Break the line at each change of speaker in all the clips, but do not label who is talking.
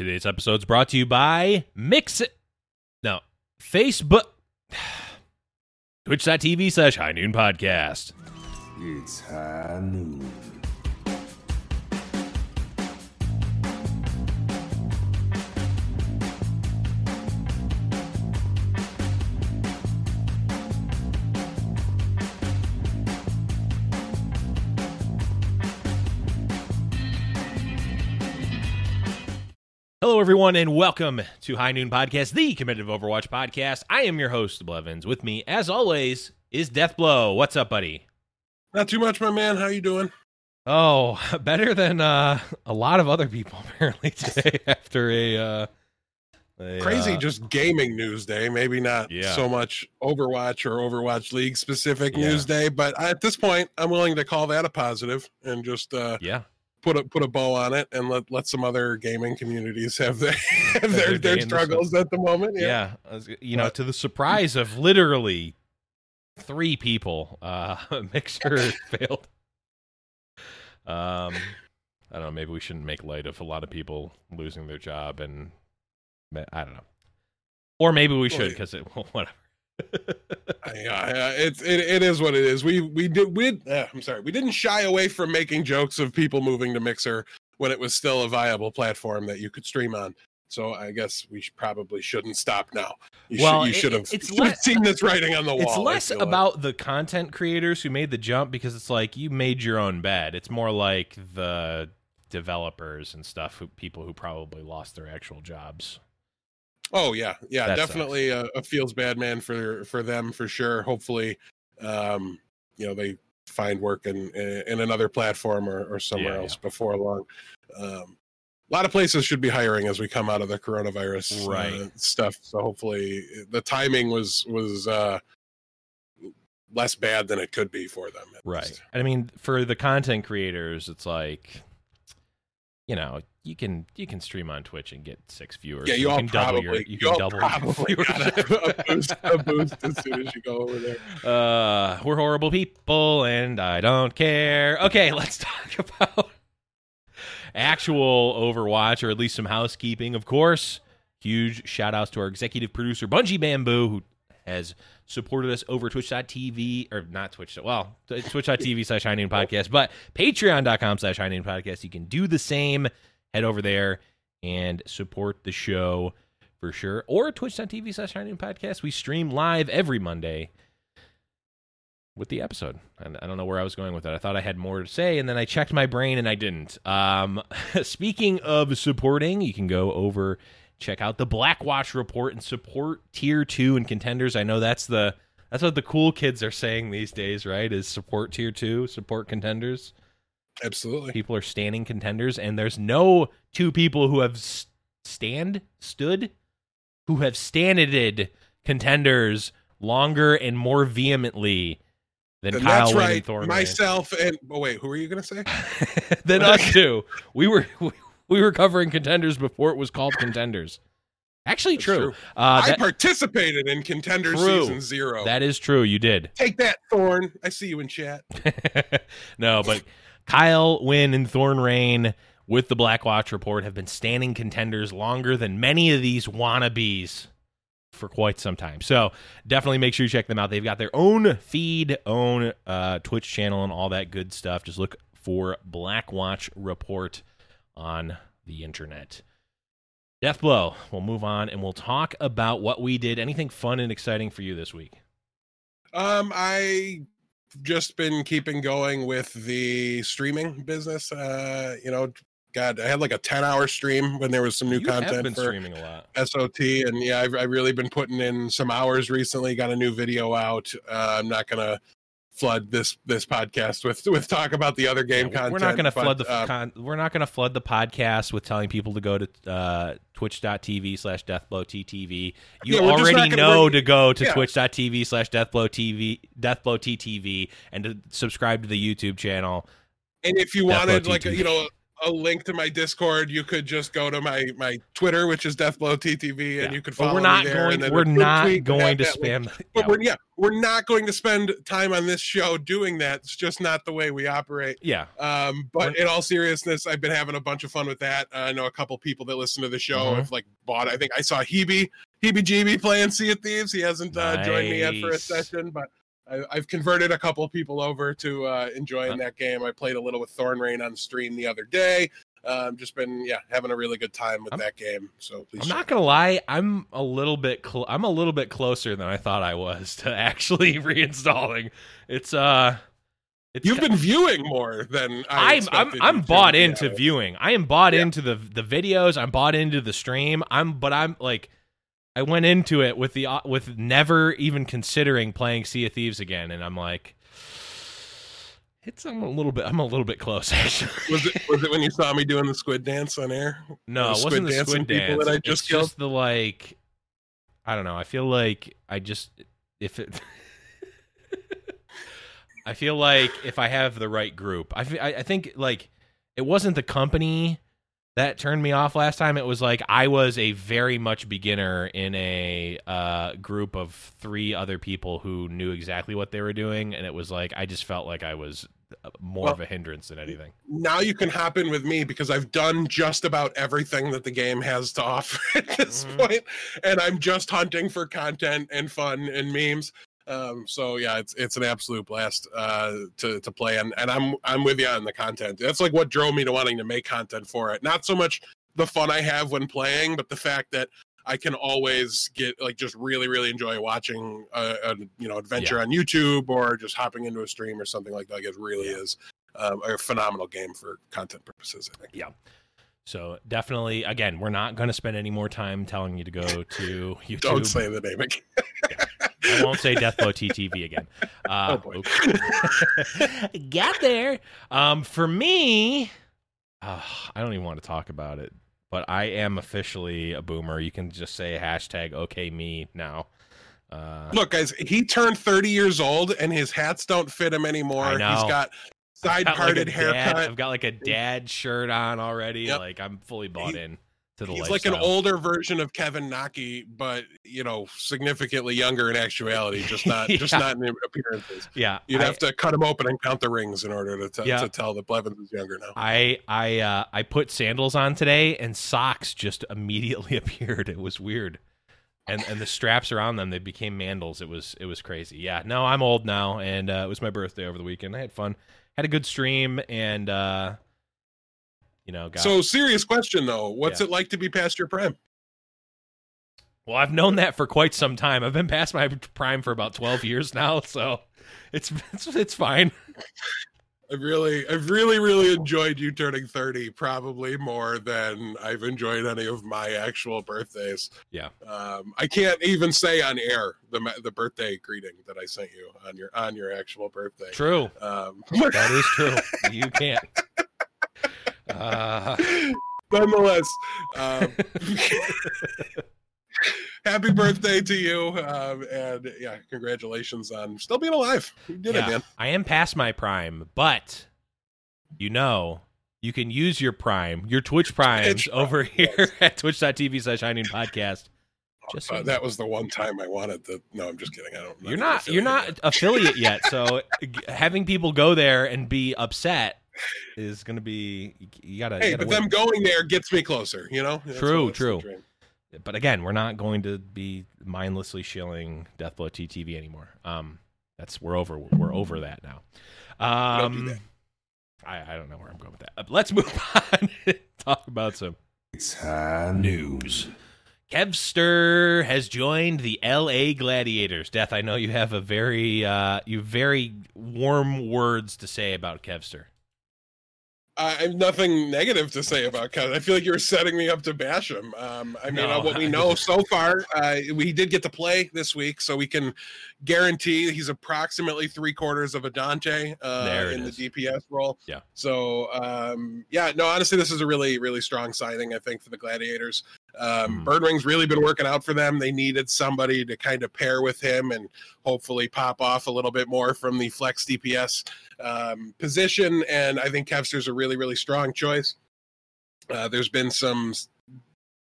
Today's episode is brought to you by Mix It. No, Facebook. Twitch.tv slash High Noon Podcast.
It's high noon.
Everyone, and welcome to High Noon Podcast, the competitive Overwatch podcast. I am your host, Blevins. With me, as always, is Deathblow. What's up, buddy?
Not too much, my man. How you doing?
Oh, better than uh, a lot of other people apparently today after a, uh, a,
Crazy,
uh,
just gaming news day. Maybe not
Yeah.
so much Overwatch or Overwatch League specific
Yeah.
news day, but at this point, I'm willing to call that a positive and just uh,
yeah,
put a put a bow on it and let let some other gaming communities have their have
their
their,
in the
struggles at the moment.
yeah.
Yeah.
You know,
But-
to the surprise of literally three people, uh, Mixer failed. Um, I don't know. Maybe we shouldn't make light of a lot of people losing their job, and I don't know. Or maybe we should because it whatever.
Yeah, it's it, it is what it is. We we did we uh, I'm sorry we didn't shy away from making jokes of people moving to Mixer when it was still a viable platform that you could stream on. So I guess we should, probably shouldn't stop now. You
Well,
should, you should have
it's less-
seen this writing on the wall.
it's less
feel like.
about the content creators who made the jump because it's like you made your own bed. It's more like the developers and stuff, who, people who probably lost their actual jobs.
Oh yeah, yeah,
That
definitely a, a feels bad man for for them for sure. Hopefully, um, you know they find work in in another platform or, or somewhere
Yeah,
else before long. Um, a lot of places should be hiring as we come out of the coronavirus uh, stuff. So hopefully, the timing was was uh, less bad than it could be for them.
Right.
least.
I mean, for the content creators, it's like, you know, you can you can stream on Twitch and get six viewers.
Yeah, you all
can double your you
you
can double your
probably a, boost a boost as soon as you go over there.
Uh, we're horrible people, and I don't care. Okay, let's talk about actual Overwatch, or at least some housekeeping. Of course, huge shout outs to our executive producer, Bungie Bamboo, who has supported us over twitch.tv, or not Twitch, well, twitch.tv slash High Noon Podcast, but patreon.com slash High Noon Podcast. You can do the same. Head over there and support the show for sure. Or twitch.tv slash High Noon Podcast. We stream live every Monday with the episode. And I don't know where I was going with that. I thought I had more to say, and then I checked my brain and I didn't. Um, speaking of supporting, you can go over check out the Black Watch report and support tier two and contenders. I know that's the that's what the cool kids are saying these days, right? Is support tier two, support contenders.
Absolutely.
People are standing contenders, and there's no two people who have stand stood who have standed contenders longer and more vehemently than
And
Kyle
that's
Wynn
right.
and Thorn
Myself and oh wait, who are you gonna say?
Than us two. We were we, we were covering contenders before it was called contenders. Actually,
That's
true.
true.
Uh,
I
that,
participated in Contender
True.
Season Zero.
that is true. You did.
Take that, Thorn. I see you in chat.
no, but Kyle, Wynn, and Thorn Rain with the Black Watch report have been standing contenders longer than many of these wannabes for quite some time. So definitely make sure you check them out. They've got their own feed, own uh, Twitch channel, and all that good stuff. Just look for Black Watch report on the internet. Deathblow. We'll move on and we'll talk about what we did. Anything fun and exciting for you this week?
Um, I just been keeping going with the streaming business. Uh, you know, God, I had like a ten hour stream when there was some new
you
content
been
for
streaming a lot.
SOT, and yeah, I've, I've really been putting in some hours recently. Got a new video out. Uh, I'm not gonna flood this this podcast with with talk about the other game
Yeah,
content.
We're not going to flood the
uh,
con- we're not going to flood the podcast with telling people to go to uh, twitch.tv slash deathblowttv. You
Yeah,
already know to go to
Yeah.
twitch.tv slash deathblowtv deathblowttv and to subscribe to the YouTube channel.
And if you wanted like a, you know a link to my Discord. You could just go to my my Twitter, which is Deathblow TTV, and you could
But
follow
we're not
me there.
going. We're not going to
that link. But
yeah,
we're yeah, we're not going to spend time on this show doing that. It's just not the way we operate.
yeah.
Um, but
When-
in all seriousness, I've been having a bunch of fun with that. Uh, I know a couple people that listen to the show
Mhm.
have like bought. I think I saw Hebe Hebe GB playing Sea of Thieves. He hasn't uh, joined me yet for a session, but I, I've converted a couple people over to uh, enjoying
Huh.
that game. I played a little with Thorn Rain on stream the other day. Um, just been yeah having a really good time with
I'm-
that game. So please,
I'm not gonna lie. I'm a little bit. Cl- I'm a little bit closer than I thought I was to actually reinstalling. It's uh, it's
You've been viewing more than I
I'm I'm I'm bought into viewing. I am bought
Yeah.
into the the videos. I'm bought into the stream. I'm but I'm like I went into it with the uh, with never even considering playing Sea of Thieves again, and I'm like, it's I'm a little bit I'm a little bit close actually.
Was it was it when you saw me doing the squid dance on air?
No, it wasn't the squid dance.
that I
it's
just killed?
just the like. I don't know. I feel like I just if it. I feel like if I have the right group, I, I I think like it wasn't the company that turned me off last time. It was like I was a very much beginner in a uh, group of three other people who knew exactly what they were doing, and it was like I just felt like I was uh, more
Well,
of a hindrance than anything.
now you can hop in with me because I've done just about everything that the game has to offer at this
Mhm.
point, and I'm just hunting for content and fun and memes. Um, so yeah, it's it's an absolute blast uh, to to play, and and I'm I'm with you on the content. That's like what drove me to wanting to make content for it. Not so much the fun I have when playing, but the fact that I can always get like just really really enjoy watching a, a you know adventure on YouTube or just hopping into a stream or something like that. Like, it really
Yeah.
is um, a phenomenal game for content purposes. I think.
So definitely, again, we're not going to spend any more time telling you to go to YouTube.
Don't say the name again.
I won't say Deathblow TTV again. Uh,
Oh, boy.
Got there. Um, for me, uh, I don't even want to talk about it, but I am officially a boomer. You can just say hashtag okay me now. Uh,
Look, guys, he turned 30 years old and his hats don't fit him anymore. He's got side
like
parted
a
haircut.
Dad, I've got like a dad shirt on already.
Yep.
Like I'm fully bought
He-
in to the
He's like an older version of Kevin Naki, but you know, significantly younger in actuality, just not just not in appearances.
Yeah,
You'd
I-
have to cut him open and count the rings in order to, t-
Yeah.
to tell that Blevins is younger now.
I I uh, I put sandals on today, and socks just immediately appeared. It was weird, and and the straps around them they became mandals. It was it was crazy. Yeah, no, I'm old now, and uh, it was my birthday over the weekend. I had fun, had a good stream, and uh, you know, got
So, serious question though, what's
Yeah.
it like to be past your prime?
well. I've known that for quite some time. I've been past my prime for about twelve years now, so it's it's, it's fine.
I've really, I've really, really enjoyed you turning 30, probably more than I've enjoyed any of my actual birthdays.
Yeah.
Um, I can't even say on air the the birthday greeting that I sent you on your on your actual birthday.
True,
Um,
that is true. You can't. Uh,
nonetheless, um, happy birthday to you, um, and yeah, congratulations on still being alive. You did it, man.
I am past my prime, but you know, you can use your prime, your Twitch primes
Twitch
over
Prime,
here at twitch.tv slash shining podcast. Just
Uh,
you
that was the one time I wanted to. No, I'm just kidding. I don't.
You're not you're not affiliate yet, so having people go there and be upset is going to be you gotta. you
Hey,
gotta
but
win.
them going there gets me closer. You know. That's
True,
the
true. But again, we're not going to be mindlessly shilling Deathblow TTV anymore. Um, that's we're over we're over that now.
Don't do
Um,
that.
I I don't know where I'm going with that. Uh, let's move on. Talk about some
It's high
news. Kevster has joined the LA Gladiators. Death, I know you have a very uh you very warm words to say about Kevster.
I have nothing negative to say about Kevin. I feel like you're setting me up to bash him. Um, I mean,
No,
uh, what we know so far, uh, we did get to play this week, so we can guarantee he's approximately three quarters of a Danteh uh, in
is.
the DPS role.
Yeah.
So, um, yeah, no, honestly, this is a really, really strong signing, I think, for the Gladiators. Um,
Mhm.
Birdring's really been working out for them. They needed somebody to kind of pair with him and hopefully pop off a little bit more from the flex DPS um, position. And I think Kevster's a really, really strong choice. Uh, there's been some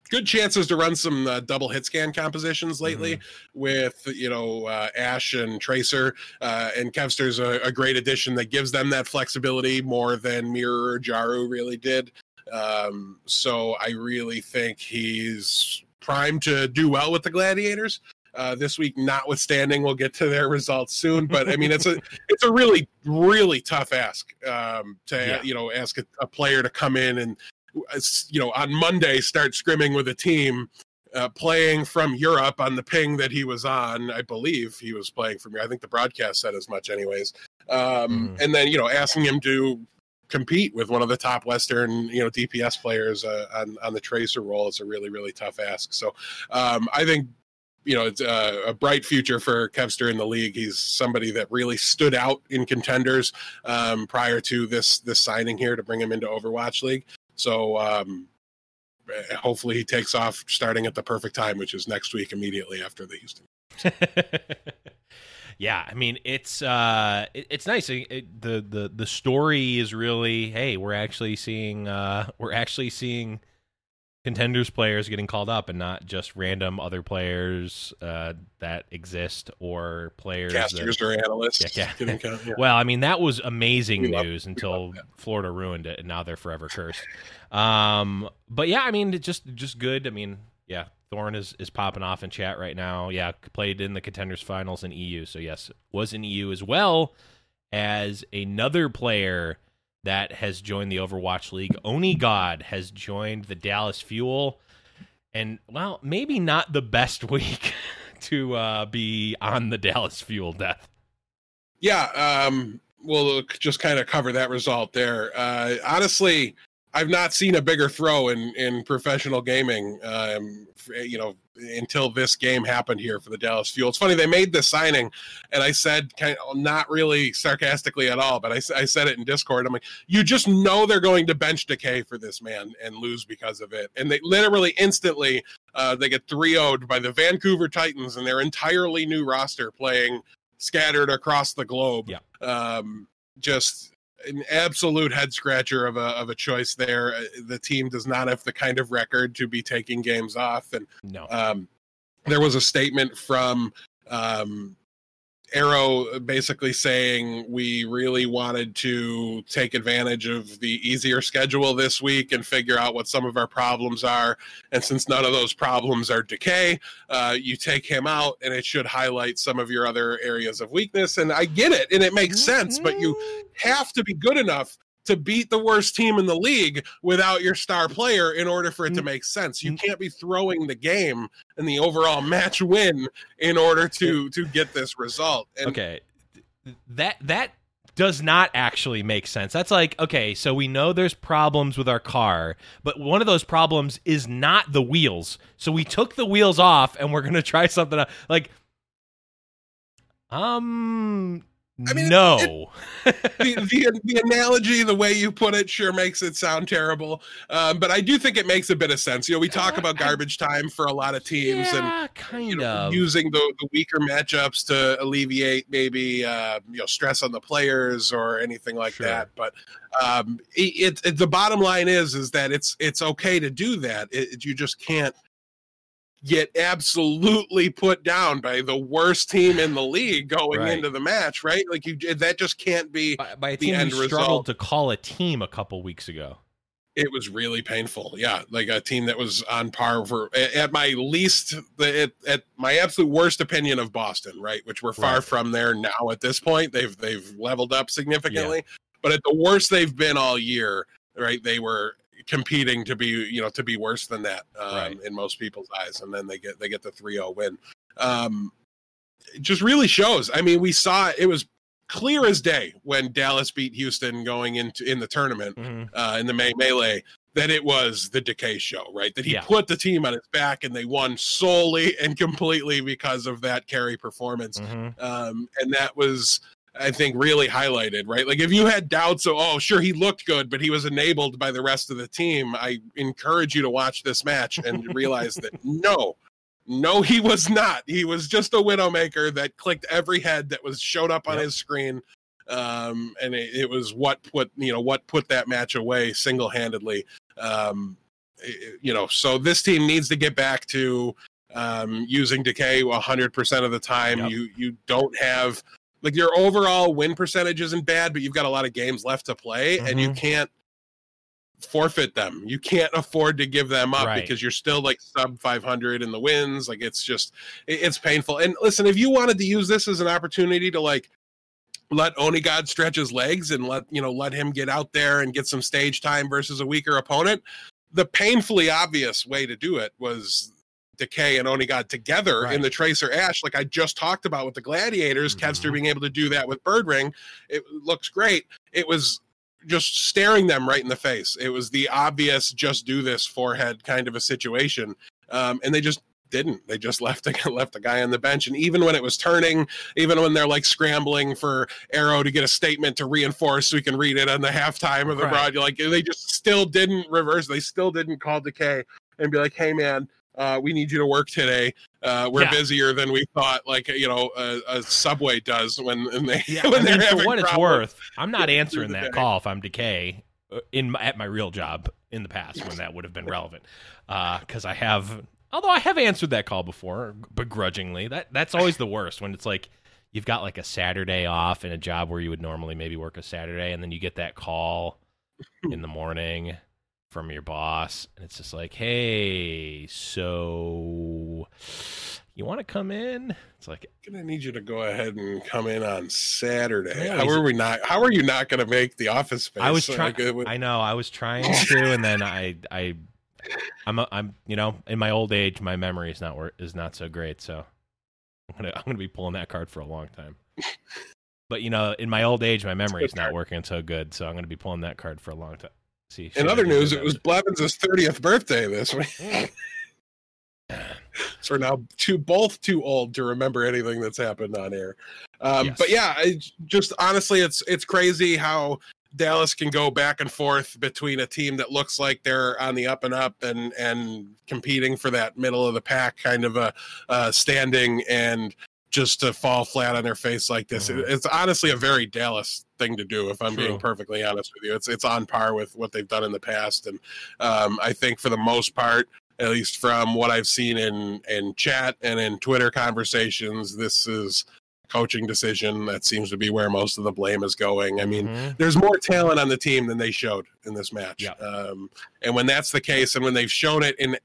good chances to run some uh, double hit scan compositions lately with you know uh, Ash and Tracer, uh, and Kevster's a, a great addition that gives them that flexibility more than Mirror or Jaru really did. Um, so I really think he's primed to do well with the Gladiators. Uh, this week, notwithstanding, we'll get to their results soon. But I mean, it's a it's a really really tough ask um, to
Yeah.
you know ask a, a player to come in and uh, you know on Monday start scrimming with a team uh, playing from Europe on the ping that he was on. I believe he was playing from. I think the broadcast said as much, anyways. Um,
Mhm.
And then you know asking him to compete with one of the top Western you know DPS players uh, on on the tracer role is a really really tough ask. So um, I think you know it's uh, a bright future for Kevster in the league. He's somebody that really stood out in contenders um, prior to this this signing here to bring him into Overwatch League. So um, eh, hopefully he takes off starting at the perfect time, which is next week immediately after the Houston.
yeah, I mean it's uh it, it's nice. It, it- the the the story is really hey, we're actually seeing uh we're actually seeing contenders players getting called up and not just random other players uh that exist or players that,
Casters or analysts.
Yeah,
count- yeah.
Well, I mean that was amazing
We
news
we
until
love.
Florida ruined it, and now they're forever cursed. Um, but yeah, I mean, it just just good. I mean, yeah, Thorn is is popping off in chat right now. Yeah, played in the contenders finals in EU, so yes, was in EU as well as another player that has joined the Overwatch League. Onigod has joined the Dallas Fuel, and well, maybe not the best week to uh, be on the Dallas Fuel death.
Yeah, um, we'll just kind of cover that result there. Uh, honestly, I've not seen a bigger throw in in professional gaming. Um, you know, until this game happened here for the Dallas Fuel. It's funny they made the signing, and I said, kind of, not really sarcastically at all, but I said it in Discord. I'm like, you just know they're going to bench Decay for this man and lose because of it, and they literally instantly uh, they get 3 0 by the Vancouver Titans and their entirely new roster playing scattered across the globe.
Yeah.
Um, just an absolute head scratcher of a of a choice there. Uh, The team does not have the kind of record to be taking games off, and
No.
um, there was a statement from um, Aero basically saying we really wanted to take advantage of the easier schedule this week and figure out what some of our problems are. And since none of those problems are decay, uh, you take him out and it should highlight some of your other areas of weakness. And I get it and it makes sense, but you have to be good enough to beat the worst team in the league without your star player in order for it to
Mm.
make sense. You
Mm.
can't be throwing the game and the overall match win in order to to get this result. And
okay that that does not actually make sense that's like okay so we know there's problems with our car but one of those problems is not the wheels so we took the wheels off and we're gonna try something else. like um
I mean,
no
the, the the analogy, the way you put it, sure makes it sound terrible. Um, but I do think it makes a bit of sense. You know, we talk
Uh,
about
I-
garbage time for a lot of teams, and
kind
you know,
of
using the, the weaker matchups to alleviate maybe uh, you know stress on the players or anything like
Sure.
that. But um, it, it the bottom line is is that it's it's okay to do that. It, you just can't get absolutely put down by the worst team in the league going
Right.
into the match, right? Like you that just can't be.
by, by a
the
team
end
who struggled
result.
to call a team a couple weeks ago
It was really painful. Yeah, like a team that was on par for at my least, at, at my absolute worst opinion of Boston, right? Which we're far
Right.
from there now at this point. They've they've leveled up significantly, but at the worst they've been all year, right? They were competing to be you know to be worse than that um,
Right.
in most people's eyes, and then they get they get the 3-0 win. Um, it just really shows. I mean, we saw it was clear as day when Dallas beat Houston going into in the tournament
Mhm.
uh, in the May melee that it was the decay show, right? That he
Yeah.
put the team on his back and they won solely and completely because of that carry performance.
Mhm.
Um, and that was, I think, really highlighted, right? Like if you had doubts, of, oh, sure, he looked good, but he was enabled by the rest of the team. I encourage you to watch this match and realize that no. No, he was not. He was just a widowmaker that clicked every head that was showed up on
Yep.
his screen um, and it, it, was what put you know what put that match away single handedly. Um, you know, so this team needs to get back to um, using decay 100% of the time. Yep. You you don't have like your overall win percentage isn't bad, but you've got a lot of games left to play, mm-hmm. and you mm-hmm. can't forfeit them. You can't afford to give them up right. because you're still like sub 500 in the wins. Like it's just it's painful. And listen, if you wanted to use this as an opportunity to like let Onigod stretch his legs and let you know let him get out there and get some stage time versus a weaker opponent, the painfully obvious way to do it was Decay and Onigod together right. in the Tracer Ash, like I just talked about with the Gladiators. mm hmm being able to do that with Birdring, it looks great. It was just staring them right in the face. It was the obvious "just do this" forehead kind of a situation, um, and they just didn't. They just left a, left a guy on the bench, and even when it was turning, even when they're like scrambling for Aero to get a statement to reinforce, so we can read it on the halftime of the right. broad, like they just still didn't reverse. They still didn't call Decay and be like, "Hey, man." Uh, we need you to work today. Uh, we're yeah. busier than we thought. Like you know, a, a subway does when, when they
yeah, when I mean, for what it's worth. I'm not answering that call if I'm decay uh, in my, at my real job in the past when that would have been relevant. Because uh, I have, although I have answered that call before begrudgingly. That that's always the worst when it's like you've got like a Saturday off in a job where you would normally maybe work a Saturday, and then you get that call in the morning from your boss and it's just like hey so you want to come in? It's like i'm
gonna need you to go ahead and come in on saturday. How are we not how are you not gonna make the office space?
I was trying like, i know i was trying to and then i i i'm a, i'm you know in my old age my memory is not is not so great so i'm gonna i'm gonna be pulling that card for a long time. But you know in my old age my memory is not working so good so i'm gonna be pulling that card for a long time
See, in other news, it was Blevins' 30th birthday this week. so we're now too both too old to remember anything that's happened on air. Um, yes. But yeah, I just honestly, it's it's crazy how Dallas can go back and forth between a team that looks like they're on the up and up and and competing for that middle of the pack kind of a uh, standing and just to fall flat on their face like this. Mm-hmm. It's honestly a very Dallas thing to do. If I'm True. being perfectly honest with you, it's it's on par with what they've done in the past, and um, I think for the most part, at least from what I've seen in in chat and in Twitter conversations, this is coaching decision that seems to be where most of the blame is going. I mean, mm-hmm. there's more talent on the team than they showed in this match. Yeah. Um, and when that's the case, and when they've shown it in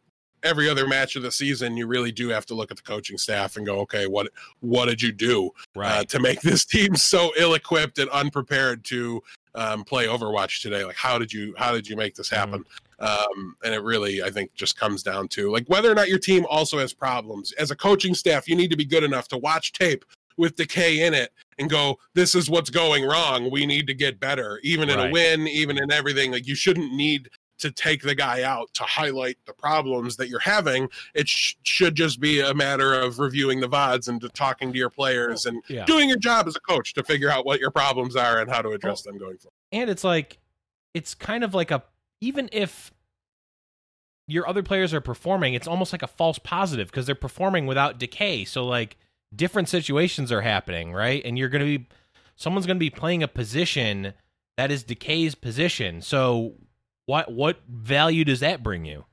every other match of the season, you really do have to look at the coaching staff and go, okay, what what did you do uh, right. uh, to make this team so ill-equipped and unprepared to um, play Overwatch today? Like, how did you how did you make this mm-hmm. happen? Mm-hmm. Um, and it really, I think, just comes down to like whether or not your team also has problems. As a coaching staff, you need to be good enough to watch tape with decay in it and go, this is what's going wrong. We need to get better, even in right. a win, even in everything. Like you shouldn't need to take the guy out to highlight the problems that you're having. It sh- should just be a matter of reviewing the VODs and talking to your players and yeah. doing your job as a coach to figure out what your problems are and how to address well, them going forward.
And it's like, it's kind of like a, even if your other players are performing, it's almost like a false positive because they're performing without decay. So, like, different situations are happening, right? And you're going to be, someone's going to be playing a position that is decay's position. So what what value does that bring you?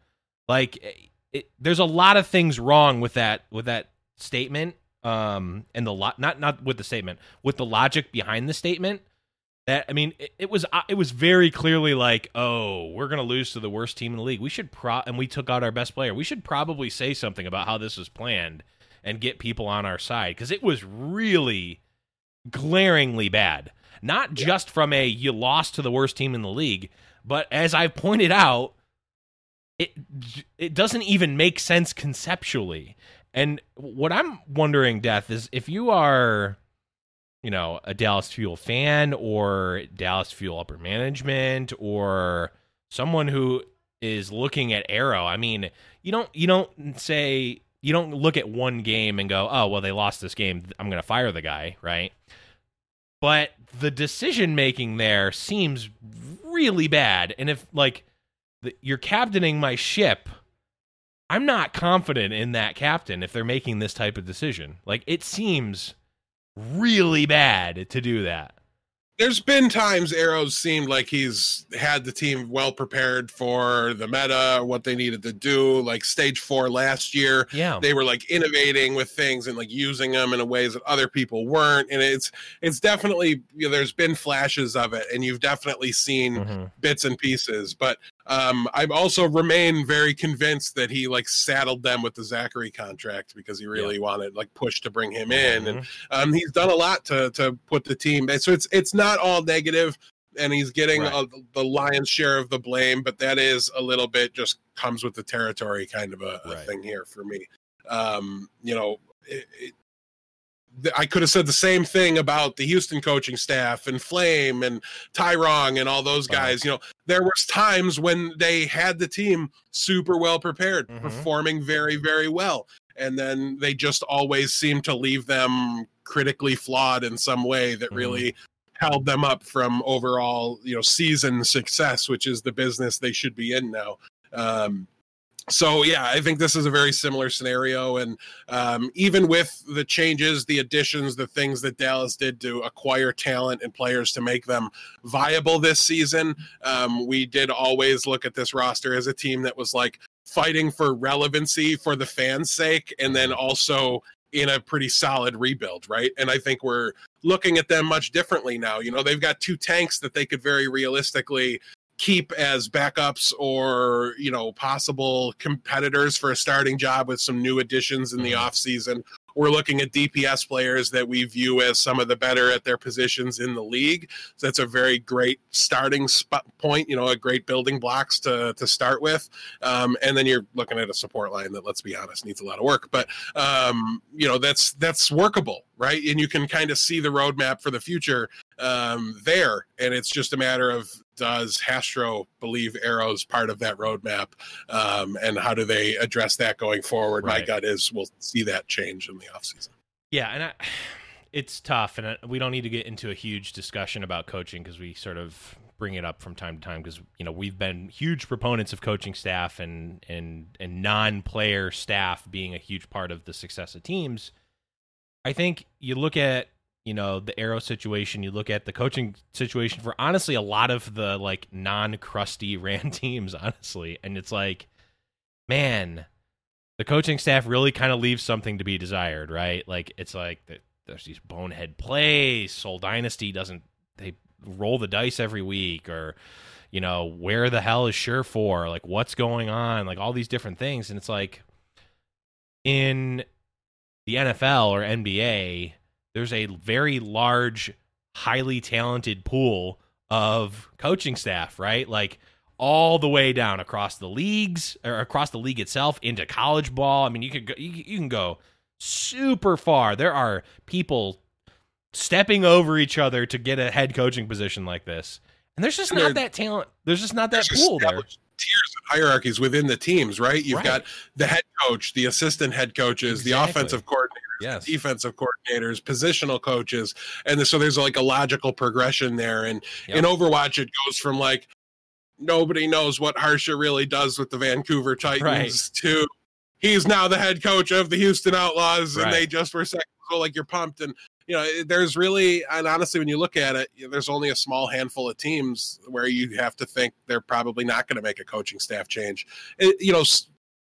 Like, it, there's a lot of things wrong with that with that statement. Um, and the lot not not with the statement with the logic behind the statement. That I mean, it, it was uh, it was very clearly like, oh, we're gonna lose to the worst team in the league. We should pro and we took out our best player. We should probably say something about how this was planned and get people on our side because it was really glaringly bad. Not yeah. just from a you lost to the worst team in the league, but as I've pointed out, it it doesn't even make sense conceptually. And what I'm wondering, Death, is if you are, you know, a Dallas Fuel fan or Dallas Fuel upper management or someone who is looking at Aero. I mean, you don't you don't say you don't look at one game and go, "Oh, well they lost this game. I'm going to fire the guy," right? But the decision making there seems really bad. And if like the, you're captaining my ship, I'm not confident in that captain if they're making this type of decision. Like it seems really bad to do that.
There's been times Aero's seemed like he's had the team well prepared for the meta, what they needed to do. Like stage four last year,
Yeah.
they were like innovating with things and like using them in a ways that other people weren't. And it's it's definitely you know, there's been flashes of it, and you've definitely seen
Mhm.
bits and pieces. But um, I've also remain very convinced that he like saddled them with the Zachareee contract because he really wanted like push to bring him in, and
Mhm.
um, he's done a lot to to put the team. So it's it's not all negative, and he's getting
Right.
uh the lion's share of the blame, but that is a little bit just comes with the territory kind of a, a
Right.
thing here for me. Um, you know. It, it, I could have said the same thing about the Houston coaching staff and Flame and Tyrong and all those
Uh-huh.
guys. You know, there was times when they had the team super well prepared,
Mhm.
performing very, very well, and then they just always seemed to leave them critically flawed in some way that
Mhm.
really held them up from overall, you know, season success, which is the business they should be in now. Um, so yeah, I think this is a very similar scenario, and um, even with the changes, the additions, the things that Dallas did to acquire talent and players to make them viable this season, um, we did always look at this roster as a team that was like fighting for relevancy for the fans' sake, and then also in a pretty solid rebuild, right? And I think we're looking at them much differently now. You know, they've got two tanks that they could very realistically keep as backups or you know possible competitors for a starting job with some new additions in the
Mhm.
offseason. We're looking at dps players that we view as some of the better at their positions in the league. So that's a very great starting spot point you know a great building blocks to to start with. Um, and then you're looking at a support line that let's be honest needs a lot of work. But um, you know that's that's workable right? And you can kind of see the roadmap for the future um, there. And it's just a matter of does Hastro believe Aero's part of that roadmap? Um, and how do they address that going forward? My gut is we'll see that change in the offseason.
Yeah, and I, it's tough, and we don't need to get into a huge discussion about coaching because we sort of bring it up from time to time because you know we've been huge proponents of coaching staff and and and non-player staff being a huge part of the success of teams. I think you look at you know the Aero situation, you look at the coaching situation for honestly a lot of the like non-crusty ran teams, honestly, and it's like, man, the coaching staff really kind of leaves something to be desired, right? Like it's like the, there's these bonehead plays. Seoul Dynasty doesn't they roll the dice every week, or you know where the hell is sure for? Like what's going on? Like all these different things, and it's like in the NFL or NBA, there's a very large, highly talented pool of coaching staff, right? Like all the way down across the leagues or across the league itself into college ball. I mean, you could go, you, you can go super far. There are people stepping over each other to get a head coaching position like this. And there's just not that talent. There's just not that
There's
pool there.
Tiers and hierarchies within the teams right you've
Right.
got the head coach the assistant head coaches the offensive coordinator
Yes.
defensive coordinators, positional coaches, and so there's like a logical progression there. And
Yep.
in Overwatch, it goes from like nobody knows what Harsha really does with the Vancouver Titans
Right.
to he's now the head coach of the Houston Outlaws, and they just were second. So like you're pumped, and you know there's really and honestly when you look at it, there's only a small handful of teams where you have to think they're probably not going to make a coaching staff change. It, you know.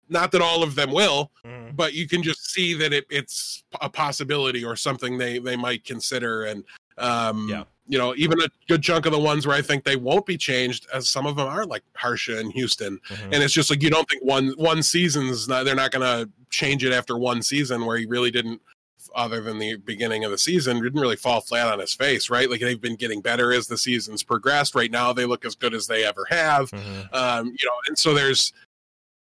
Not that all of them will,
Mhm.
but you can just see that it, it's a possibility or something they they might consider and um
Yeah.
you know even a good chunk of the ones where i think they won't be changed as some of them are like harsha and houston
Mhm.
and it's just like you don't think one one season's not they're not going to change it after one season where he really didn't other than the beginning of the season didn't really fall flat on his face right? Like they've been getting better as the seasons progressed. Right now they look as good as they ever have.
Mhm.
um, you know, and so there's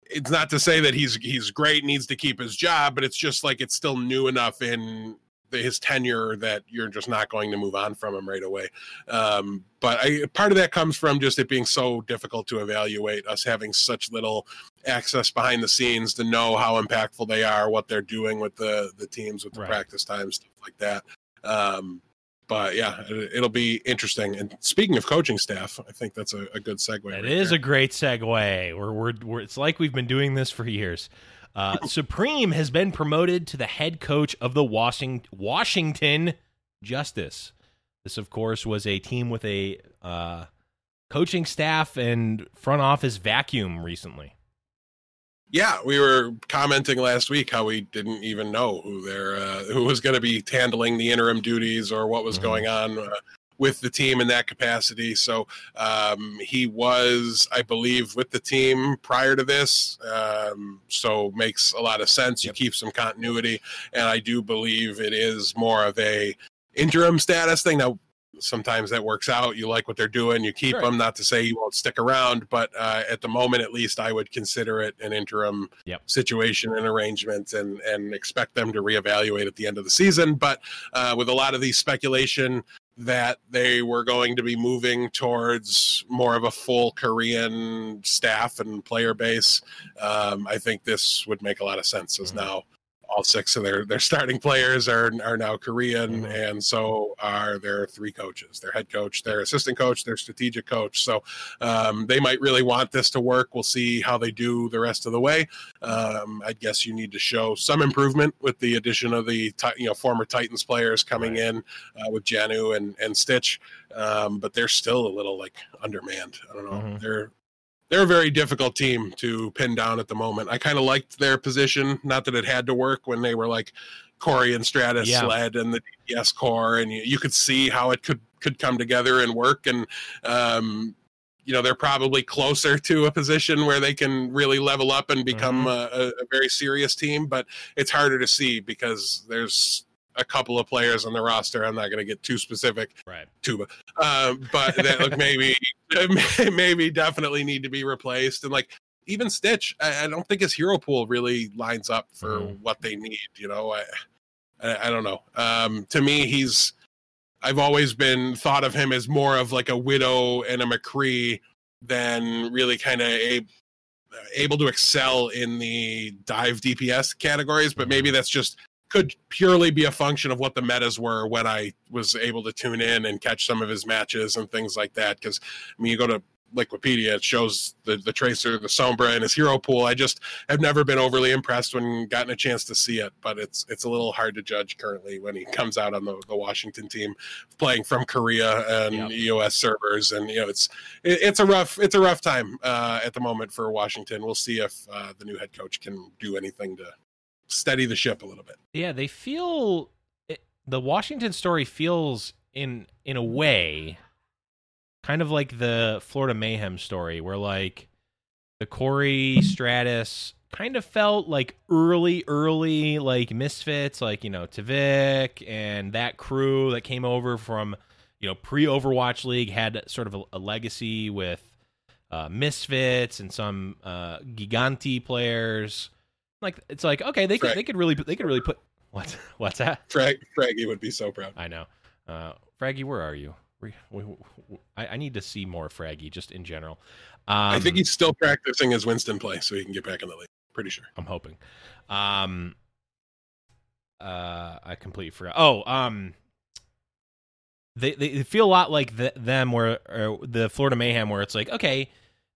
it's not to say that he's he's great, needs to keep his job, but it's just like it's still new enough in his tenure that you're just not going to move on from him right away. Um, but I, part of that comes from just it being so difficult to evaluate, us having such little access behind the scenes to know how impactful they are, what they're doing with the the teams, with the
Right.
practice times, stuff like that. Um, but yeah, it, it'll be interesting. And speaking of coaching staff, I think that's a, a good segue.
That
right
is
there.
a great segue. We're, we're, we're, it's like we've been doing this for years. Uh, Supreme has been promoted to the head coach of the Washington, Washington Justice. This, of course, was a team with a uh, coaching staff and front office vacuum recently.
Yeah, we were commenting last week how we didn't even know who their uh, who was going to be handling the interim duties or what was
Mhm.
going on uh, with the team in that capacity. So um, he was, I believe, with the team prior to this. Um, so makes a lot of sense.
Yep.
You keep some continuity, and I do believe it is more of a interim status thing. Now, sometimes that works out. You like what they're doing, you keep
Sure.
them. Not to say you won't stick around, but uh, at the moment, at least, I would consider it an interim
Yep.
situation and arrangement, and and expect them to reevaluate at the end of the season. But uh, with a lot of these speculation that they were going to be moving towards more of a full Korean staff and player base, um, I think this would make a lot of sense. As
Mhm.
now all six of their their starting players are are now Korean,
Mhm.
and so are their three coaches: their head coach, their assistant coach, their strategic coach. So um, they might really want this to work. We'll see how they do the rest of the way. Um, I guess you need to show some improvement with the addition of the you know former Titans players coming in uh, with Jjanu and and Stitch, um, but they're still a little like undermanned. I don't know.
Mhm.
They're they're a very difficult team to pin down at the moment. I kind of liked their position, not that it had to work when they were like Corey and Stratus
Yeah.
led and the DPS core, and you, you could see how it could could come together and work. And um, you know, they're probably closer to a position where they can really level up and become a, a, a very serious team. But it's harder to see because there's a couple of players on the roster. I'm not going to get too specific
Right.
tuba um, but that look maybe maybe definitely need to be replaced and like even stitch i, I don't think his hero pool really lines up for
Mhm.
what they need you know I, I i don't know um to me he's i've always been thought of him as more of like a widow and a mccree than really kind of a able to excel in the dive dps categories but maybe that's just could purely be a function of what the metas were when I was able to tune in and catch some of his matches and things like that. Because I mean, you go to Liquipedia, it shows the the Tracer, the Sombra, and his hero pool. I just have never been overly impressed when gotten a chance to see it, but it's it's a little hard to judge currently when he comes out on the, the Washington team, playing from Korea and. EOS servers, and you know it's it, it's a rough it's a rough time uh, at the moment for Washington. We'll see if uh, the new head coach can do anything to steady the ship a little bit.
Yeah, they feel it, the Washington story feels in in a way kind of like the Florida Mayhem story where like the Corey Stratus kind of felt like early early like misfits like you know TviQ and that crew that came over from you know pre Overwatch League had sort of a, a legacy with uh, misfits and some uh, Gigantti players like it's like okay they could they could really they could really put what what's that?
Frag, Fraggy would be so proud.
I know. Uh Fraggy where are you? I, I need to see more Fraggy just in general. Um,
I think he's still practicing his Winston play so he can get back in the league. Pretty sure.
I'm hoping. Um uh I completely forgot. Oh um they they feel a lot like the, them where or the Florida Mayhem where it's like okay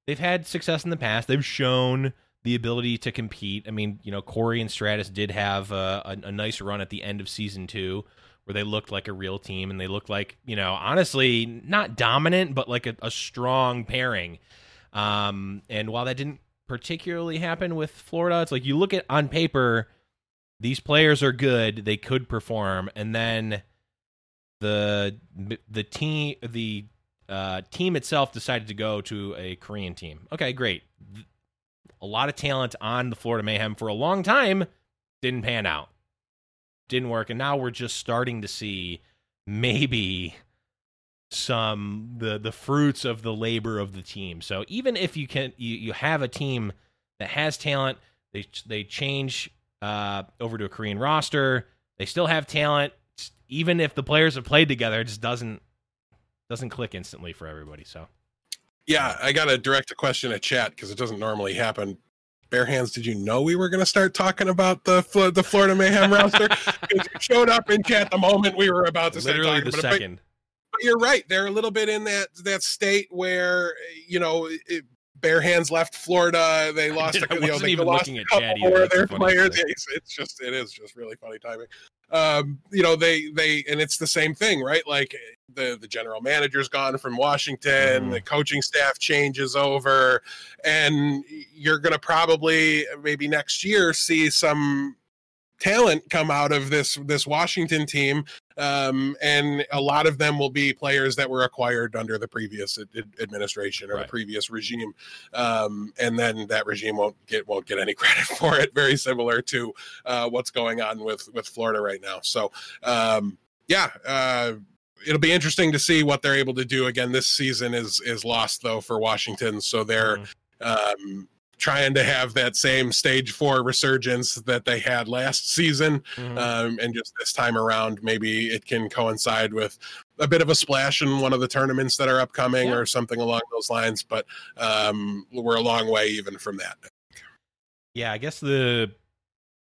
they've had success in the past. They've shown the ability to compete I mean you know Corey and Stratus did have a, a, a nice run at the end of season two where they looked like a real team and they looked like you know honestly not dominant but like a, a strong pairing um and while that didn't particularly happen with Florida it's like you look at on paper these players are good they could perform and then the the team the uh, team itself decided to go to a Korean team. Okay, great. A lot of talent on the Florida Mayhem for a long time didn't pan out. Didn't work and now we're just starting to see maybe some the the fruits of the labor of the team. So even if you can you, you have a team that has talent, they they change uh, over to a Korean roster, they still have talent even if the players have played together, it just doesn't doesn't click instantly for everybody. So
Yeah, I got to direct a question at chat because it doesn't normally happen. Bare hands, did you know we were going to start talking about the the Florida Mayhem roster? Because you showed up in chat the moment we were about to start
literally
talking
the
about it. But-
second.
But you're right; they're a little bit in that that state where you know. It, Bare hands left Florida. They lost.
I
a- you know,
wasn't
they
even
lost
looking
a
at
couple more
either.
of their players. it's, it's just it is just really funny timing. Um, you know, they they and it's the same thing, right? Like the the general manager's gone from Washington,
Mhm.
the coaching staff changes over, and you're going to probably maybe next year see some talent come out of this this Washington team, um, and a lot of them will be players that were acquired under the previous ad- administration or
Right.
the previous regime, um, and then that regime won't get won't get any credit for it. Very similar to uh, what's going on with with Florida right now. So, um, yeah. Uh, It'll be interesting to see what they're able to do again. This season is is lost though for Washington, so they're
Mhm.
um, trying to have that same stage four resurgence that they had last season.
Mhm.
Um, and just this time around, maybe it can coincide with a bit of a splash in one of the tournaments that are upcoming
Yeah.
or something along those lines. But um, we're a long way even from that.
Yeah, I guess the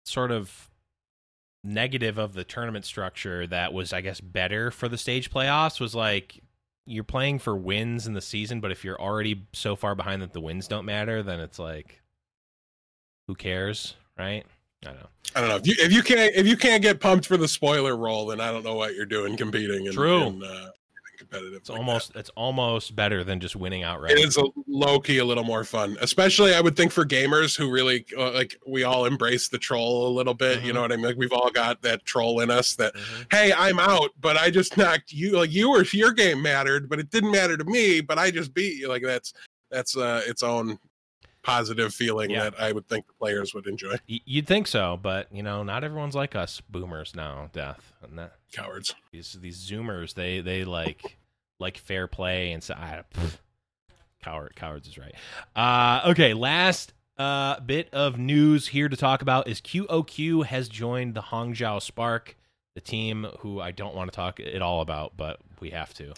sort of negative of the tournament structure that was, I guess, better for the stage playoffs was like you're playing for wins in the season, but if you're already so far behind that the wins don't matter, then it's like, who cares, right? I don't know.
I don't know if you if you can't if you can't get pumped for the spoiler roll, then I don't know what you're doing competing. In,
True.
In, uh, competitive.
It's
like that.
almost it's almost better than just winning outright.
It is a low key a little more fun, especially I would think for gamers who really uh, like we all embrace the troll a little bit. You
Mhm.
know what I mean? Like we've all got that troll in us that
Mhm.
hey, I'm out, but I just knocked you. Like you or your game mattered, but it didn't matter to me. But I just beat you. Like that's that's uh, its own positive feeling
Yeah.
that I would think the players would enjoy.
You'd think so, but you know, not everyone's like us boomers now. Death and that
Cowards.
these these zoomers they they like like fair play and so I, pff, coward cowards is right uh okay last uh bit of news here to talk about is qoq has joined the hangzhou spark the team who i don't want to talk at all about but we have to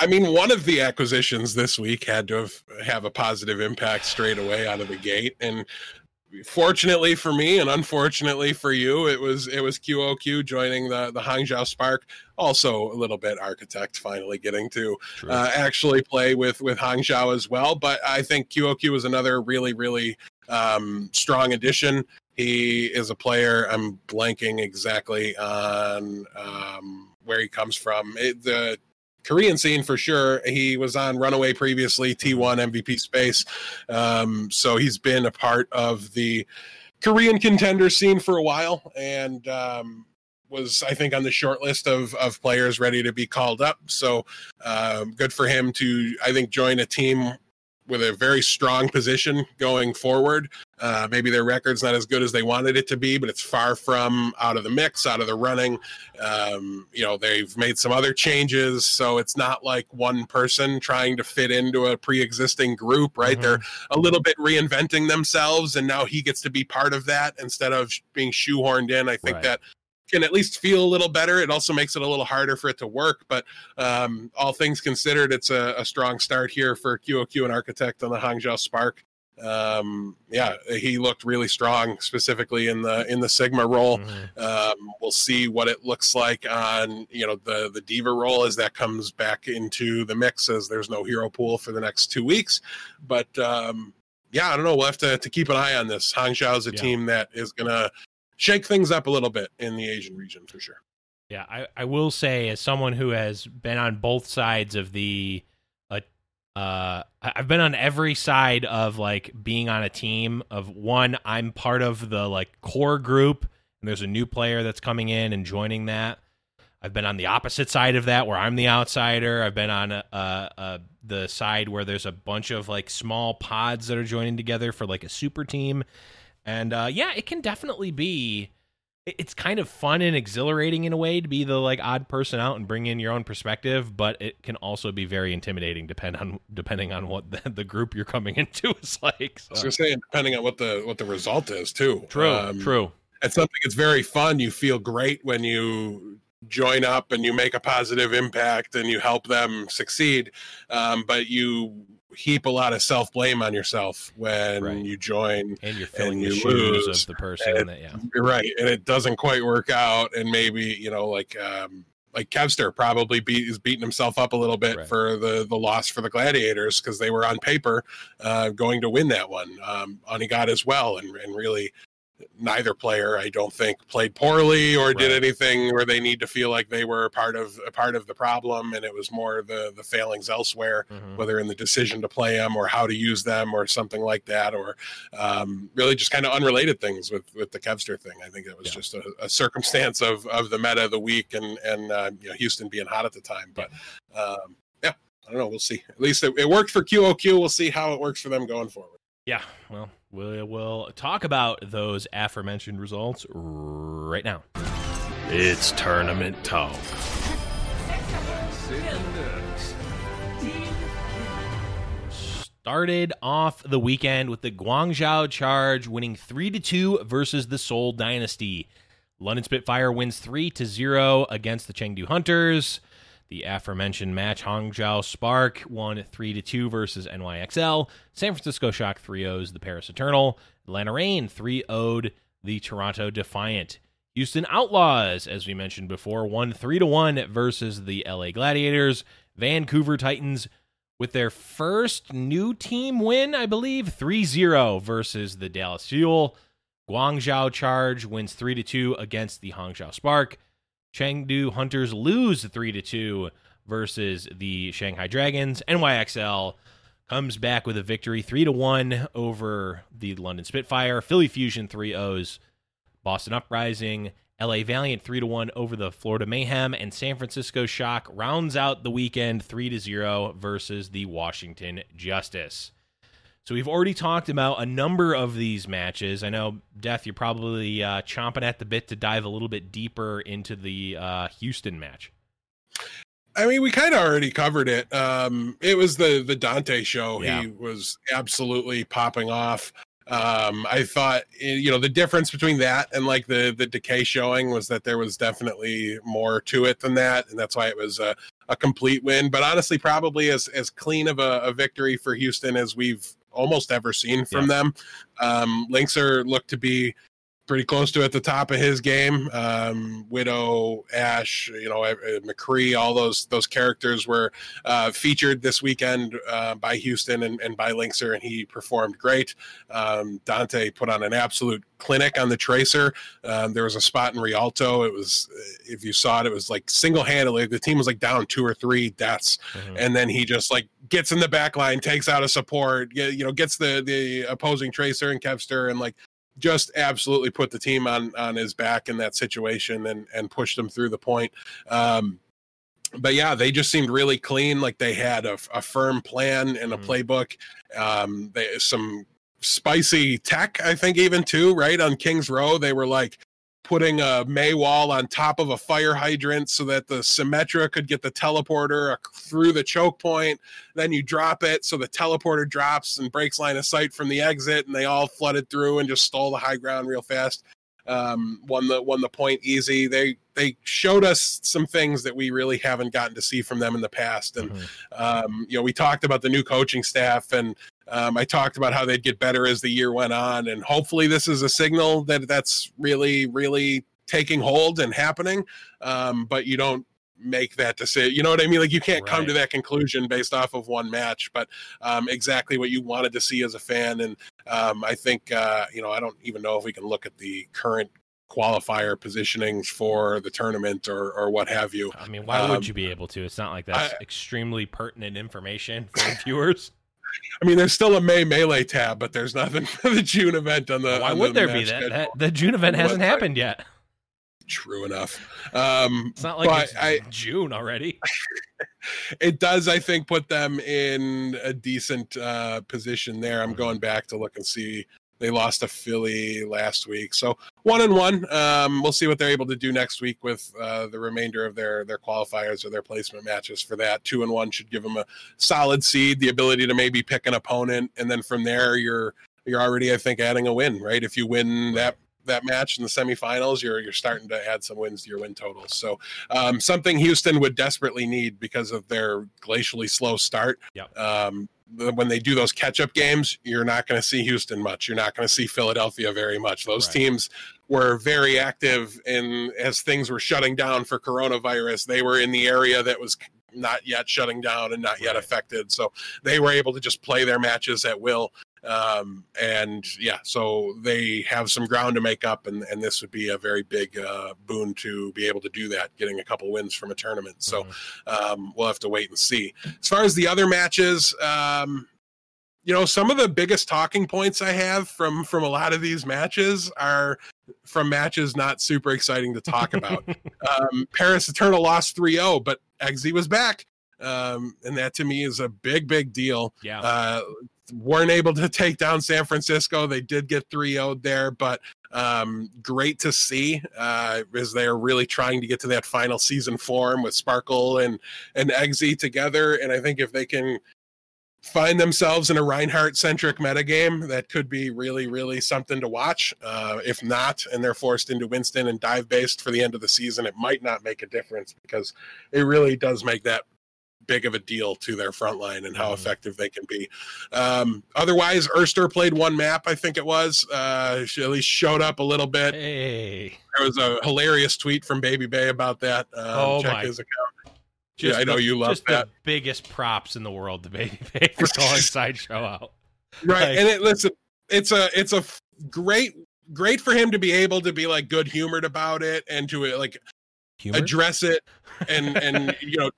I mean, one of the acquisitions this week had to have, have a positive impact straight away out of the gate, and fortunately for me, and unfortunately for you, it was it was QOQ joining the the Hangzhou Spark. Also, a little bit Architect finally getting to uh, actually play with with Hangzhou as well. But I think QOQ is another really really um, strong addition. He is a player. I'm blanking exactly on um, where he comes from. It, the Korean scene for sure. He was on Runaway previously, T1 MVP space. Um, so he's been a part of the Korean contender scene for a while and um, was, I think, on the short list of, of players ready to be called up. So um, good for him to, I think, join a team with a very strong position going forward. Uh, maybe their record's not as good as they wanted it to be, but it's far from out of the mix, out of the running. Um, you know, they've made some other changes, so it's not like one person trying to fit into a pre-existing group, right?
Mhm.
They're a little bit reinventing themselves, and now he gets to be part of that instead of being shoehorned in. I think
Right.
that can at least feel a little better. It also makes it a little harder for it to work, but um, all things considered, it's a, a strong start here for QOQ and Architect on the Hangzhou Spark. Um, yeah, he looked really strong, specifically in the in the Sigma role.
Mhm.
Um, we'll see what it looks like on you know the the D.Va role as that comes back into the mix. As there's no hero pool for the next two weeks, but um, yeah, I don't know. We'll have to to keep an eye on this. Hangzhou is a
Yeah.
team that is gonna shake things up a little bit in the Asian region for sure.
Yeah, I, I will say, as someone who has been on both sides of the, uh, uh, I've been on every side of like being on a team. Of one, I'm part of the like core group, and there's a new player that's coming in and joining that. I've been on the opposite side of that, where I'm the outsider. I've been on a, a, a, the side where there's a bunch of like small pods that are joining together for like a super team, and uh, yeah, it can definitely be it's kind of fun and exhilarating in a way to be the like odd person out and bring in your own perspective, but it can also be very intimidating depend on depending on what the, the group you're coming into is like.
I was
So.
gonna say, depending on what the what the result is too.
True,
Um,
true.
It's something that's very fun. You feel great when you join up and you make a positive impact and you help them succeed. Um, but you heap a lot of self blame on yourself when
Right.
you join.
And you're filling
and
the
you
shoes of the person that yeah.
You're right, and it doesn't quite work out. And maybe you know, like um, like Kevster probably beat, is beating himself up a little bit
Right.
for the the loss for the Gladiators because they were on paper uh, going to win that one. Um, Onigod as well, and and really neither player, I don't think, played poorly or did anything where they need to feel like they were a part of a part of the problem, and it was more the the failings elsewhere
Mhm.
whether in the decision to play them or how to use them or something like that, or um, really just kind of unrelated things with with the Kevster thing. I think it was
Yeah.
just a, a circumstance of of the meta of the week and and uh, you know Houston being hot at the time. But um, yeah, I don't know. We'll see. At least it, it worked for QOQ. We'll see how it works for them going forward.
Yeah, well, we will talk about those aforementioned results right now. It's tournament talk. Started off the weekend with the Guangzhou Charge winning 3 to 2 versus the Seoul Dynasty. London Spitfire wins 3 to 0 against the Chengdu Hunters. The aforementioned match, Hangzhou Spark won 3 to 2 versus NYXL. San Francisco Shock 3 0's the Paris Eternal. Atlanta Reign 3 0'd the Toronto Defiant. Houston Outlaws, as we mentioned before, won 3 to 1 versus the LA Gladiators. Vancouver Titans with their first new team win, I believe, 3 0 versus the Dallas Fuel. Guangzhou Charge wins 3 to 2 against the Hangzhou Spark. Chengdu Hunters lose 3 to 2 versus the Shanghai Dragons. NYXL comes back with a victory 3 to 1 over the London Spitfire. Philly Fusion 3 0s. Boston Uprising, LA Valiant 3 to 1 over the Florida Mayhem and San Francisco Shock rounds out the weekend 3 to 0 versus the Washington Justice. So we've already talked about a number of these matches. I know, Death, you're probably uh, chomping at the bit to dive a little bit deeper into the uh, Houston match.
I mean, we kind of already covered it. Um, it was the the Danteh show.
Yeah.
He was absolutely popping off. Um, I thought, eh, you know, the difference between that and like the the decay showing was that there was definitely more to it than that, and that's why it was a, a complete win. But honestly, probably as as clean of a, a victory for Houston as we've almost ever seen from them. Um, are looked to be pretty close to at the top of his game. Um, Widow, Ash, you know, uh, McCree, all those those characters were uh, featured this weekend uh, by Houston and, and by Linkzr, and he performed great. Um, Danteh put on an absolute clinic on the Tracer. Um, there was a spot in Rialto. It was, if you saw it, it was like single handedly. The team was like down two or three deaths, and then he just like gets in the back line, takes out a support, you know, gets the the opposing Tracer and Kevster, and like just absolutely put the team on on his back in that situation and and pushed them through the point. Um, but yeah, they just seemed really clean. Like they had a, a firm plan and a
Mhm.
playbook. Um, they some spicy tech, I think, even too. Right on Kings Row, they were like putting a Mei wall on top of a fire hydrant so that the Symmetra could get the teleporter through the choke point. Then you drop it so the teleporter drops and breaks line of sight from the exit, and they all flooded through and just stole the high ground real fast. Um, won the won the point easy. They they showed us some things that we really haven't gotten to see from them in the past, and
Mhm.
um, you know, we talked about the new coaching staff, and um, I talked about how they'd get better as the year went on, and hopefully, this is a signal that that's really, really taking hold and happening. Um, but you don't make that decision. You know what I mean? Like you can't come to that conclusion based off of one match, but um, exactly what you wanted to see as a fan. And um, I think uh, you know, I don't even know if we can look at the current qualifier positionings for the tournament or or what have you.
I mean, why
Um,
would you be able to? It's not like that's
I-
extremely pertinent information for viewers.
I mean, there's still a May Melee tab, but there's nothing for the June event on the.
Why
on
would
the
there be that? that? The June event hasn't happened yet.
True enough. Um,
It's not like
but
it's
I,
June already.
it does, I think, put them in a decent uh, position there. I'm
Mhm.
going back to look and see. They lost to Philly last week, so one and one. Um, we'll see what they're able to do next week with uh, the remainder of their their qualifiers or their placement matches for that. Two and one should give them a solid seed, the ability to maybe pick an opponent, and then from there you're you're already, I think, adding a win. Right, if you win that that match in the semifinals, you're you're starting to add some wins to your win totals. So um, something Houston would desperately need because of their glacially slow start.
Yep.
Um, when they do those catch-up games, you're not going to see Houston much. You're not going to see Philadelphia very much. Those
Right.
teams were very active in as things were shutting down for coronavirus. They were in the area that was not yet shutting down and not yet
Right.
affected. So they were able to just play their matches at will. Um, and yeah, so they have some ground to make up, and, and this would be a very big uh, boon to be able to do that, getting a couple wins from a tournament. So um, we'll have to wait and see. As far as the other matches, um, you know, some of the biggest talking points I have from from a lot of these matches are from matches not super exciting to talk about. um, Paris Eternal lost 3-0, but Eggsy was back. Um, and that to me is a big, big deal.
Yeah.
Uh, weren't able to take down San Francisco. They did get 3 0 there, but um, great to see uh, as they're really trying to get to that final season form with Sparkle and, and Eggsy together. And I think if they can find themselves in a Reinhardt centric metagame, that could be really, really something to watch. Uh, if not, and they're forced into Winston and dive based for the end of the season, it might not make a difference because it really does make that big of a deal to their front line and how
Mhm.
effective they can be. Um, otherwise, Erster played one map, I think it was. Uh, she at least showed up a little bit.
Hey.
There was a hilarious tweet from Baby Bay about that. Um,
Oh
check
my
his account. Yeah, I know
the-
you love
just
that.
the biggest props in the world to Baby Bay for calling sideshow out.
right
Like-
and it listen it's a it's a f- great great for him to be able to be like good humored about it and to like
Humor?
address it and and you know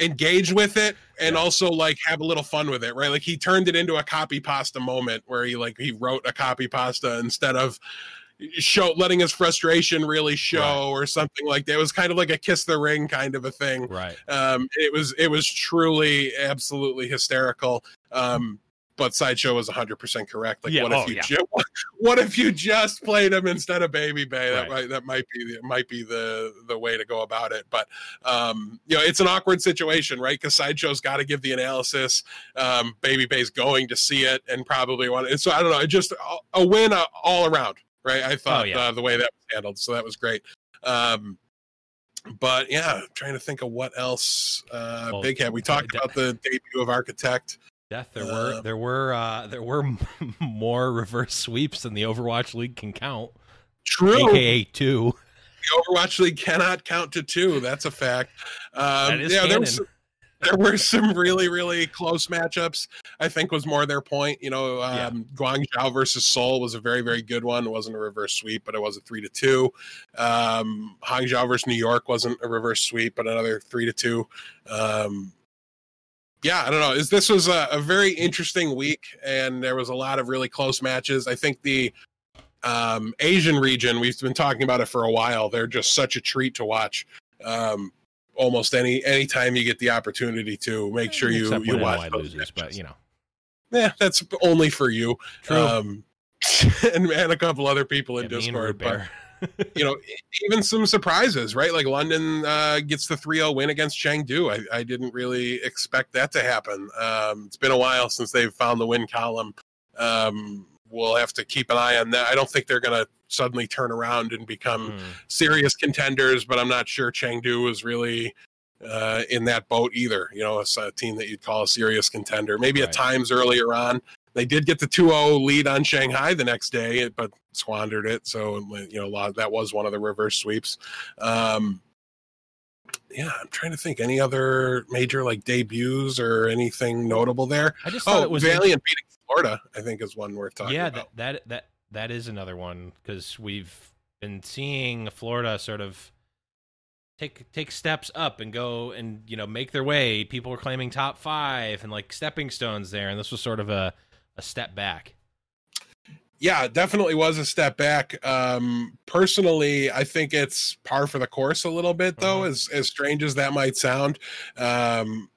engage with it and
Yeah.
also like have a little fun with it right like he turned it into a copy pasta moment where he like he wrote a copy pasta instead of show letting his frustration really show
Right.
or something like that it was kind of like a kiss the ring kind of a thing
right.
um it was it was truly absolutely hysterical um but sideshow was 100% correct like
Yeah,
what if
oh,
you
yeah.
ju- what if you just played him instead of baby bay that
Right.
might that might be the might be the the way to go about it but um you know it's an awkward situation right because sideshow's got to give the analysis um baby bay's going to see it and probably want it so i don't know it just a, a win uh, all around right i thought
yeah.
uh, the way that was handled so that was great um but yeah, trying to think of what else. Uh,
Well,
Big Head. We talked about the debut of Architect.
Death. There were
Uh,
there were uh, there were more reverse sweeps than the Overwatch League can count,
True.
aka two.
The Overwatch League cannot count to two. That's a fact. Um,
That is
yeah, there
canon.
was, there were some really, really close matchups. I think was more their point. You know,
Yeah.
um, Guangzhou versus Seoul was a very, very good one. It wasn't a reverse sweep, but it was a three to two. Um, Hangzhou versus New York wasn't a reverse sweep, but another three to two. Um, yeah, I don't know. Is this was a, a very interesting week, and there was a lot of really close matches. I think the um, Asian region, we've been talking about it for a while. They're just such a treat to watch. Um, almost any anytime you get the opportunity to make sure you
Except
you watch
loses, but you know.
Yeah, that's only for you.
True.
Um, and, and a couple other people in
Yeah, me and Root
Discord. But. you know, even some surprises, right? Like London uh, gets the 3-0 win against Chengdu. I, I didn't really expect that to happen. Um, it's been a while since they've found the win column. Um, we'll have to keep an eye on that. I don't think they're going to suddenly turn around and become
Hmm.
serious contenders, but I'm not sure Chengdu was really uh, in that boat either. You know, it's a team that you'd call a serious contender. Maybe
Right.
at times earlier on. They did get the 2-0 lead on Shanghai the next day, but squandered it. So you know, a lot that was one of the reverse sweeps. Um, yeah, I'm trying to think any other major like debuts or anything notable there.
I just thought
Oh,
it was
Valiant beating Florida, I think is one worth talking
yeah,
about.
that, that that that is another one because we've been seeing Florida sort of take take steps up and go and you know make their way. People were claiming top five and like stepping stones there, and this was sort of a a step back.
yeah, definitely was a step back. Um, personally, I think it's par for the course a little bit, though,
Mhm.
as as strange as that might sound. Um,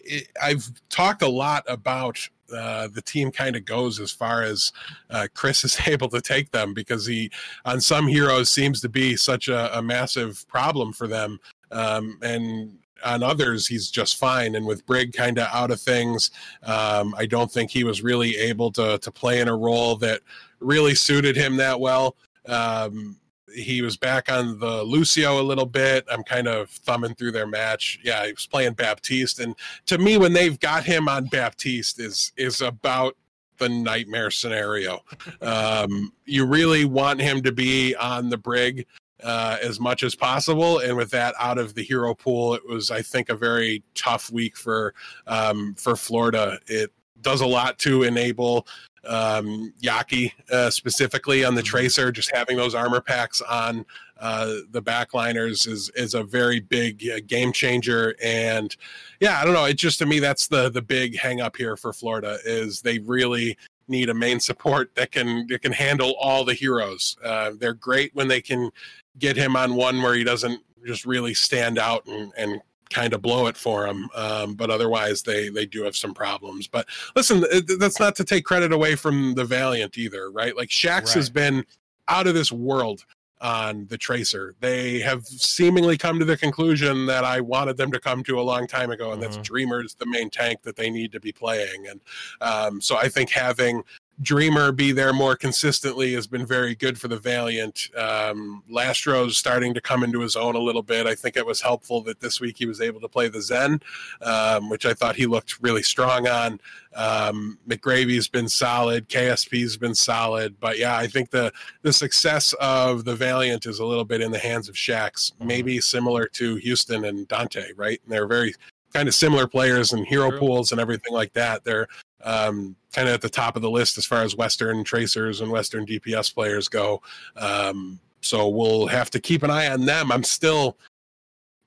it, I've talked a lot about uh, the team kind of goes as far as uh, Kris is able to take them because he, on some heroes, seems to be such a, a massive problem for them, um, and on others he's just fine. And with Brig kind of out of things, um, I don't think he was really able to to play in a role that really suited him that well. Um, he was back on the Lucio a little bit. I'm kind of thumbing through their match. Yeah, he was playing Baptiste, and to me, when they've got him on Baptiste, is is about the nightmare scenario. Um, you really want him to be on the brig uh, as much as possible, and with that out of the hero pool, it was, I think, a very tough week for um, for Florida. It does a lot to enable um, Yaki uh, specifically on the tracer. Just having those armor packs on uh, the backliners is is a very big uh, game changer. And yeah, I don't know. It just to me that's the the big hang up here for Florida is they really need a main support that can that can handle all the heroes. Uh, they're great when they can get him on one where he doesn't just really stand out and, and kind of blow it for him. Um, but otherwise, they they do have some problems. But listen, that's not to take credit away from the Valiant either, right? Like Shaxx right. has been out of this world on the tracer. They have seemingly come to the conclusion that I wanted them to come to a long time ago, and mm-hmm. that's Dreamer's the main tank that they need to be playing. And um, so I think having Dreamer be there more consistently has been very good for the Valiant. Um, Lastro's starting to come into his own a little bit. I think it was helpful that this week he was able to play the Zen, um, which I thought he looked really strong on. Um, McGravy's been solid, KSP's been solid, but yeah, I think the the success of the Valiant is a little bit in the hands of Shaxx, mm-hmm. maybe similar to Houston and Danteh, right? And they're very kind of similar players and hero True. pools and everything like that. They're um, kind of at the top of the list as far as Western tracers and Western DPS players go. Um, so we'll have to keep an eye on them. I'm still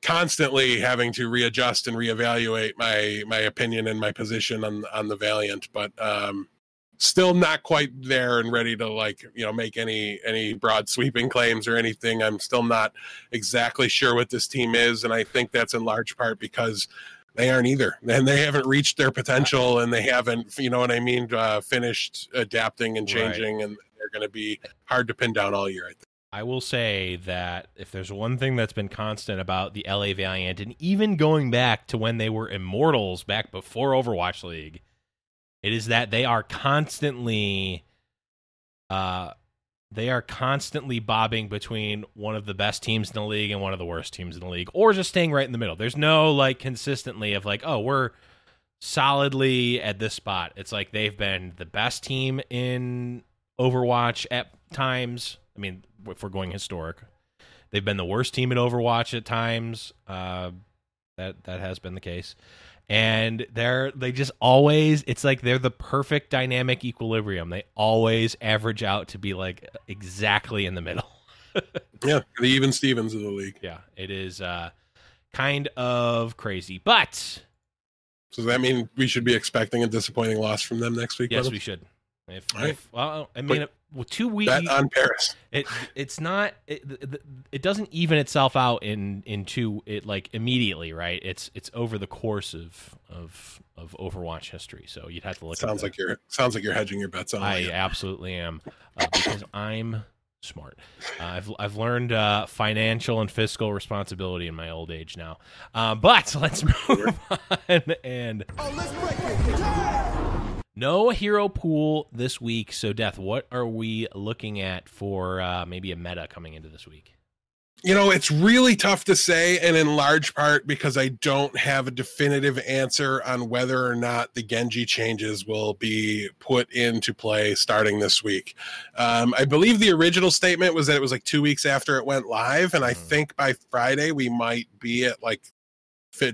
constantly having to readjust and reevaluate my my opinion and my position on on the Valiant, but um, still not quite there and ready to like you know make any any broad sweeping claims or anything. I'm still not exactly sure what this team is, and I think that's in large part because they aren't either and they haven't reached their potential and they haven't you know what i mean uh, finished adapting and changing right. and they're going to be hard to pin down all year i think
I will say that if there's one thing that's been constant about the LA Valiant, and even going back to when they were immortals back before Overwatch League, it is that they are constantly uh, they are constantly bobbing between one of the best teams in the league and one of the worst teams in the league, or just staying right in the middle. There's no like consistently of like, oh, we're solidly at this spot. It's like they've been the best team in Overwatch at times. I mean, if we're going historic, they've been the worst team in Overwatch at times. Uh, that that has been the case and they're they just always it's like they're the perfect dynamic equilibrium. They always average out to be like exactly in the middle.
Yeah the even stevens of the league.
Yeah it is uh kind of crazy. But
so does that mean we should be expecting a disappointing loss from them next week
yes we should if, if well i mean well, two weeks
on Paris.
It it's not it, it doesn't even itself out in in two it like immediately right. It's it's over the course of of of Overwatch history. So you'd have to look.
Sounds like you're sounds like you're hedging your bets on.
I absolutely am uh, because I'm smart. Uh, I've I've learned uh, financial and fiscal responsibility in my old age now. Uh, but let's move on and. Oh, let's break it. No hero pool this week. So, Death, what are we looking at for uh, maybe a meta coming into this week?
You know, it's really tough to say, and in large part because I don't have a definitive answer on whether or not the Genji changes will be put into play starting this week. Um, I believe the original statement was that it was like two weeks after it went live, and I mm-hmm. think by Friday we might be at like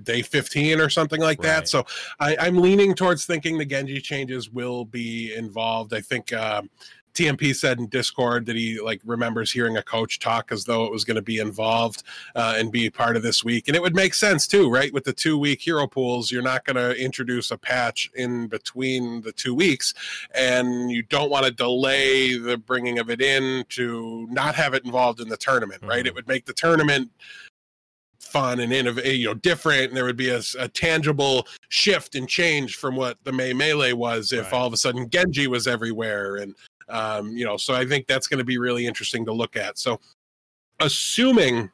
day 15 or something like right. that. So I, am leaning towards thinking the Genji changes will be involved. I think um, TMP said in Discord that he like remembers hearing a coach talk as though it was going to be involved uh, and be part of this week, and it would make sense too, right? With the two week hero pools, you're not going to introduce a patch in between the two weeks, and you don't want to delay the bringing of it in to not have it involved in the tournament, mm-hmm. right? It would make the tournament fun and innovative, you know, different, and there would be a, a, tangible shift and change from what the May Melee was if right. all of a sudden Genji was everywhere, and um, you know, so I think that's going to be really interesting to look at. So, assuming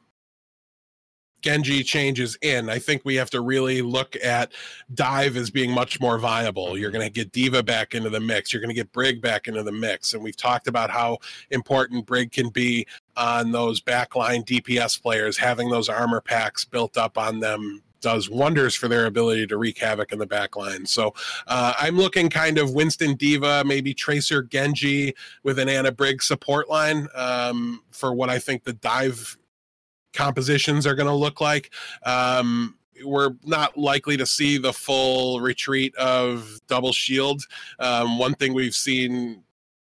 Genji changes in, I think we have to really look at dive as being much more viable. You're going to get D.Va back into the mix. You're going to get Brig back into the mix. And we've talked about how important Brig can be on those backline DPS players, having those armor packs built up on them does wonders for their ability to wreak havoc in the back line. So uh, I'm looking kind of Winston D.Va, maybe Tracer Genji with an Ana Briggs support line um, for what I think the dive compositions are going to look like. Um, we're not likely to see the full retreat of double shield. Um, one thing we've seen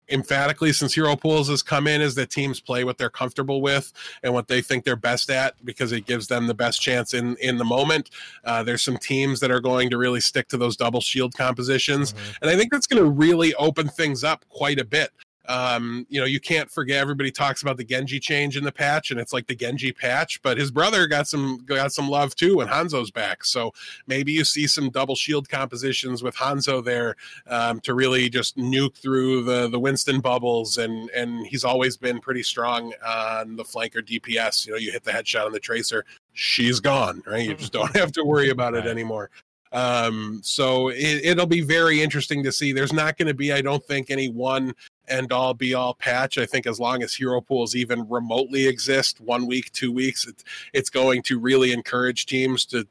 emphatically since hero pools has come in is that teams play what they're comfortable with and what they think they're best at because it gives them the best chance in in the moment uh, there's some teams that are going to really stick to those double shield compositions mm-hmm. and i think that's going to really open things up quite a bit um, you know, you can't forget everybody talks about the Genji change in the patch, and it's like the Genji patch, but his brother got some got some love too when Hanzo's back. So maybe you see some double shield compositions with Hanzo there um, to really just nuke through the the Winston bubbles, and and he's always been pretty strong on the flanker DPS. You know, you hit the headshot on the tracer, she's gone, right? You just don't have to worry about it anymore. Um, so it, will be very interesting to see. There's not going to be, I don't think, any one end all be all patch. I think as long as hero pools even remotely exist, one week, two weeks, it's it's going to really encourage teams to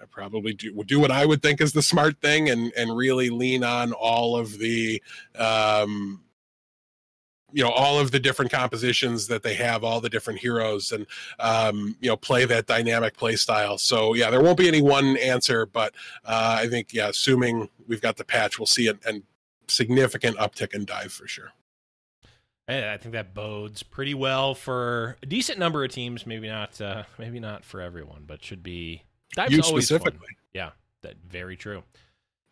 uh, probably do do what I would think is the smart thing and and really lean on all of the um you know all of the different compositions that they have all the different heroes and um, you know play that dynamic play style so yeah there won't be any one answer but uh, i think yeah assuming we've got the patch we'll see it and significant uptick in dive for sure.
I think that bodes pretty well for a decent number of teams. Maybe not, uh, maybe not for everyone, but should be.
Dive's you specifically, fun.
yeah, that very true.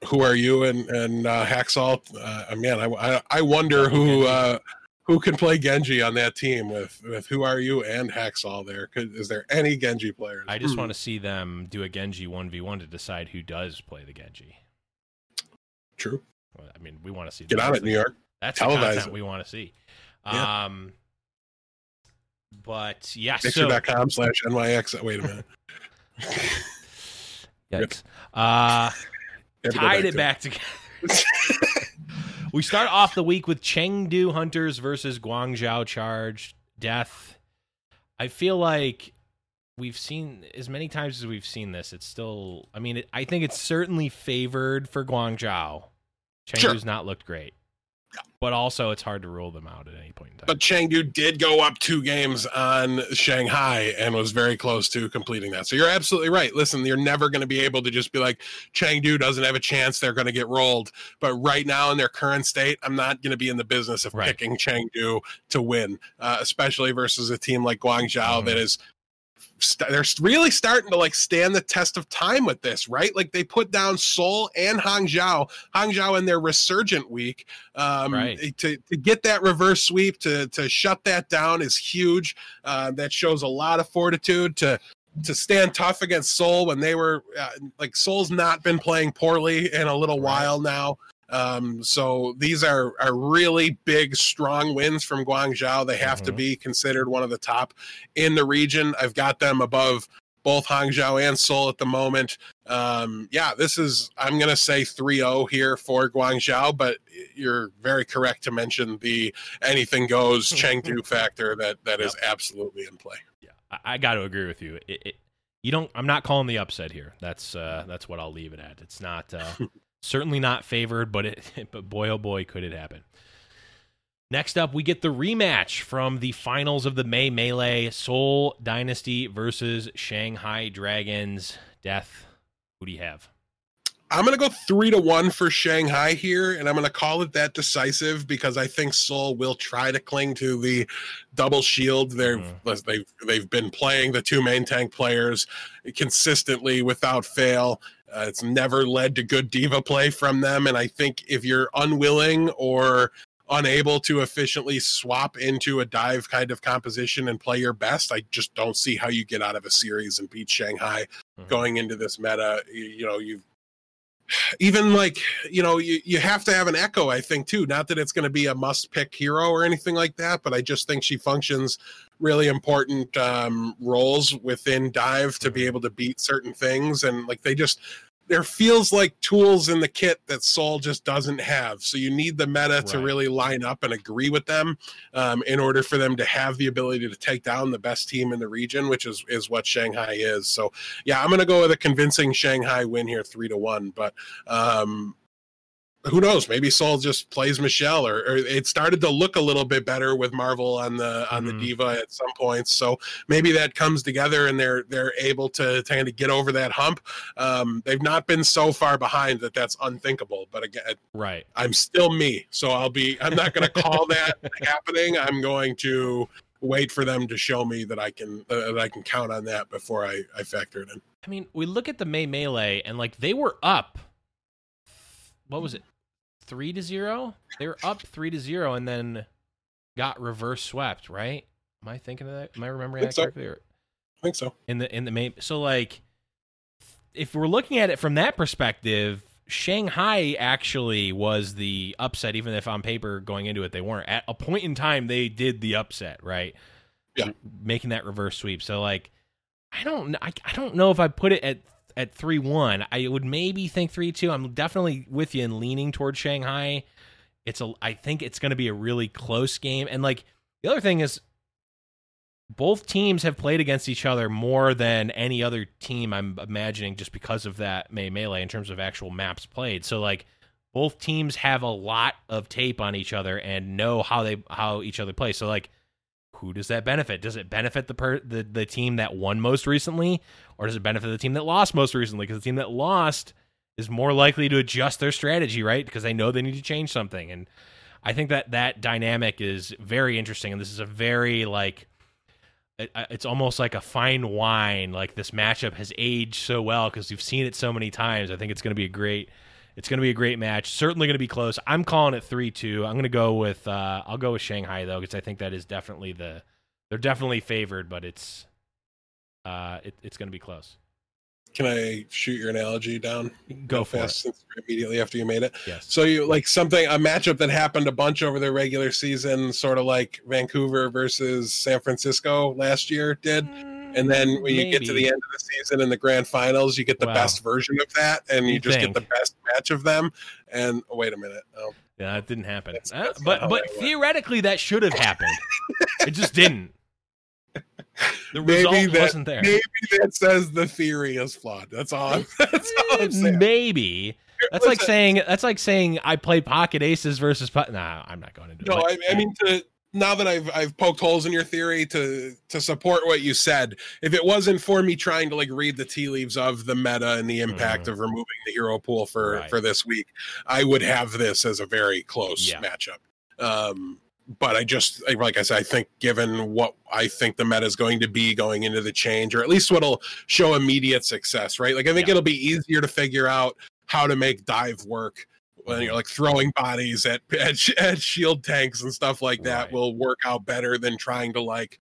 WhoRU and and uh, Haksal? Uh, man, I I wonder who uh, who can play Genji on that team with with WhoRU and Haksal there? Could, is there any Genji players?
I just hmm. want to see them do a Genji one v one to decide who does play the Genji.
True.
I mean, we want to see.
Get on it, New York.
That's Televize the content it. we want to see. Yeah. Um, but yeah,
Mixer.com so, slash NYX. Wait a minute.
Yikes. Uh, tied it back together. we start off the week with Chengdu Hunters versus Guangzhou Charge Death. I feel like we've seen as many times as we've seen this. It's still, I mean, it, I think it's certainly favored for Guangzhou. Chengdu's sure. not looked great. But also, it's hard to rule them out at any point in time.
But Chengdu did go up two games on Shanghai and was very close to completing that. So you're absolutely right. Listen, you're never going to be able to just be like, Chengdu doesn't have a chance. They're going to get rolled. But right now, in their current state, I'm not going to be in the business of right. picking Chengdu to win, uh, especially versus a team like Guangzhou mm-hmm. that is st- they're really starting to like stand the test of time with this, right? Like they put down Seoul and Hangzhou, Hangzhou in their resurgent week. Um, right. to, to get that reverse sweep to to shut that down is huge. Uh, that shows a lot of fortitude to to stand tough against Seoul when they were uh, like Seoul's not been playing poorly in a little right. while now. Um, so these are are really big, strong wins from Guangzhou. They have mm-hmm. to be considered one of the top in the region. I've got them above both Hangzhou and Seoul at the moment. Um, yeah, this is I'm going to say 3-0 here for Guangzhou, but you're very correct to mention the anything goes Chengdu factor that that yep. is absolutely in play.
Yeah, I, I got to agree with you. It, it, you don't. I'm not calling the upset here. That's uh, that's what I'll leave it at. It's not. Uh, Certainly not favored, but it but boy oh boy could it happen. Next up, we get the rematch from the finals of the May Melee Seoul Dynasty versus Shanghai Dragons. Death. Who do you have?
I'm going to go three to one for Shanghai here, and I'm going to call it that decisive because I think Seoul will try to cling to the double shield. They've mm. they've they've been playing the two main tank players consistently without fail. Uh, it's never led to good D.Va play from them. And I think if you're unwilling or unable to efficiently swap into a dive kind of composition and play your best, I just don't see how you get out of a series and beat Shanghai mm-hmm. going into this meta. You, you know, you've even like you know you, you have to have an echo i think too not that it's going to be a must pick hero or anything like that but i just think she functions really important um, roles within dive to be mm-hmm. able to beat certain things and like they just there feels like tools in the kit that Seoul just doesn't have. So you need the meta right. to really line up and agree with them um, in order for them to have the ability to take down the best team in the region, which is is what Shanghai is. So yeah, I'm going to go with a convincing Shanghai win here, three to one. But um, who knows? Maybe Seoul just plays Michelle, or, or it started to look a little bit better with Marvel on the on
Mhm.
the D.Va at some points. So maybe that comes together and they're they're able to kind of get over that hump. Um, they've not been so far behind that that's unthinkable. But again,
Right.
I'm still me, so I'll be. I'm not going to call that happening. I'm going to wait for them to show me that I can uh, that I can count on that before I I factor it in.
I mean, we look at the May Melee and like they were up. What was it? Three to zero. They were up three to zero and then got reverse swept. Right? Am I thinking of that? Am I remembering
Think
that correctly? Or
I think so.
in the in the May. So like, if we're looking at it from that perspective, Shanghai actually was the upset. Even if on paper going into it they weren't. At a point in time, they did the upset. Right?
Yeah.
Making that reverse sweep. So like. I don't I, I don't know if I put it at at 3-1. I would maybe think 3-2. I'm definitely with you in leaning towards Shanghai. It's a I think it's going to be a really close game and like the other thing is both teams have played against each other more than any other team I'm imagining just because of that May Melee in terms of actual maps played. So like both teams have a lot of tape on each other and know how they how each other play. So like who does that benefit? Does it benefit the per, the the team that won most recently, or does it benefit the team that lost most recently? Because the team that lost is more likely to adjust their strategy, right? Because they know they need to change something. And I think that that dynamic is very interesting. And this is a very like it, it's almost like a fine wine. Like this matchup has aged so well because we've seen it so many times. I think it's going to be a great. It's going to be a great match. Certainly going to be close. I'm calling it three two. I'm going to go with. Uh, I'll go with Shanghai though because I think that is definitely the. They're definitely favored, but it's. Uh, it, it's going to be close.
Can I shoot your analogy down?
Go for
fast
it.
since immediately after you made it.
Yes.
So you like something a matchup that happened a bunch over the regular season, sort of like Vancouver versus San Francisco last year did. And then when you get to the end of the season in the grand finals, you get the
Wow.
best version of that, and you
You
just
think.
get the best match of them. And oh, wait a minute, oh,
Yeah, it didn't happen.
That's-
Uh,
that's not
but but
that went.
theoretically, that should have happened. it just didn't. The
Maybe
result
that-
wasn't there.
maybe that says the theory is flawed. That's all. I'm, that's all I'm saying.
Maybe that's like saying that's like saying I play pocket aces versus pot. Nah, I'm not going into
No,
it.
I, I mean to now that I've I've poked holes in your theory to to support what you said. If it wasn't for me trying to like read the tea leaves of the meta and the impact
Mhm.
of removing the hero pool for
Right.
for this week, I would have this as a very close
Yeah.
matchup. Um, but I just like- like I said, I think given what I think the meta is going to be going into the change, or at least what'll show immediate success, right? Like I think
Yeah.
it'll be easier to figure out how to make dive work when you're like throwing bodies at, at at shield tanks and stuff like that
Right.
will work out better than trying to like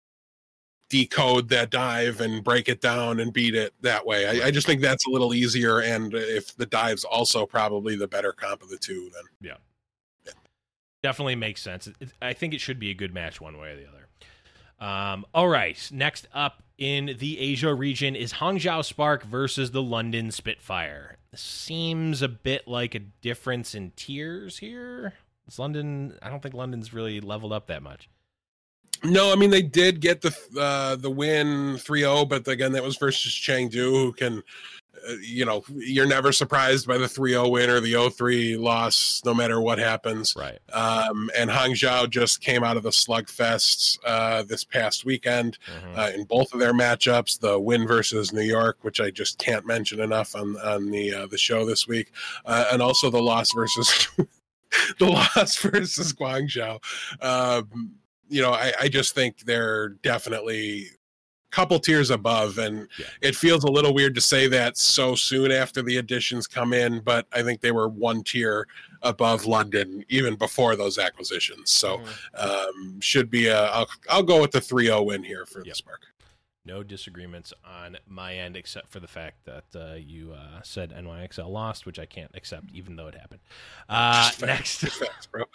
decode that dive and break it down and beat it that way. I, I just think that's a little easier, and if the dive's also probably the better comp of the two, then yeah,
definitely makes sense. It- I think it should be a good match one way or the other. Um, all right, next up in the Asia region is Hangzhou Spark versus the London Spitfire. Seems a bit like a difference in tiers here. London. I don't think London's really leveled up that much.
No, I mean they did get the uh, the win 3-0, but again that was versus Chengdu, who can, uh, you know, you're never surprised by the 3-0 win or the 0-3 loss, no matter what happens.
Right.
Um, and Hangzhou just came out of the slugfests uh, this past weekend
Mhm.
uh, in both of their matchups. The win versus New York, which I just can't mention enough on on the uh, the show this week, uh, and also the loss versus the loss versus Guangzhou. Um, you know, I, I just think they're definitely couple tiers above, and
Yeah.
it feels a little weird to say that so soon after the additions come in. But I think they were one tier above London even before those acquisitions. So
Mhm.
um, should be a. I'll, I'll go with the 3-0 win here for the
Yep.
Spark.
No disagreements on my end, except for the fact that uh, you uh, said NYXL lost, which I can't accept, even though it happened. Uh, next,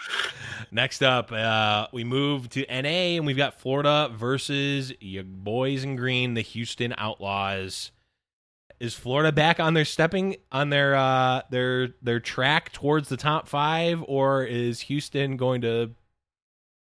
next up, uh, we move to NA, and we've got Florida versus your boys in green, the Houston Outlaws. Is Florida back on their stepping on their uh, their their track towards the top five, or is Houston going to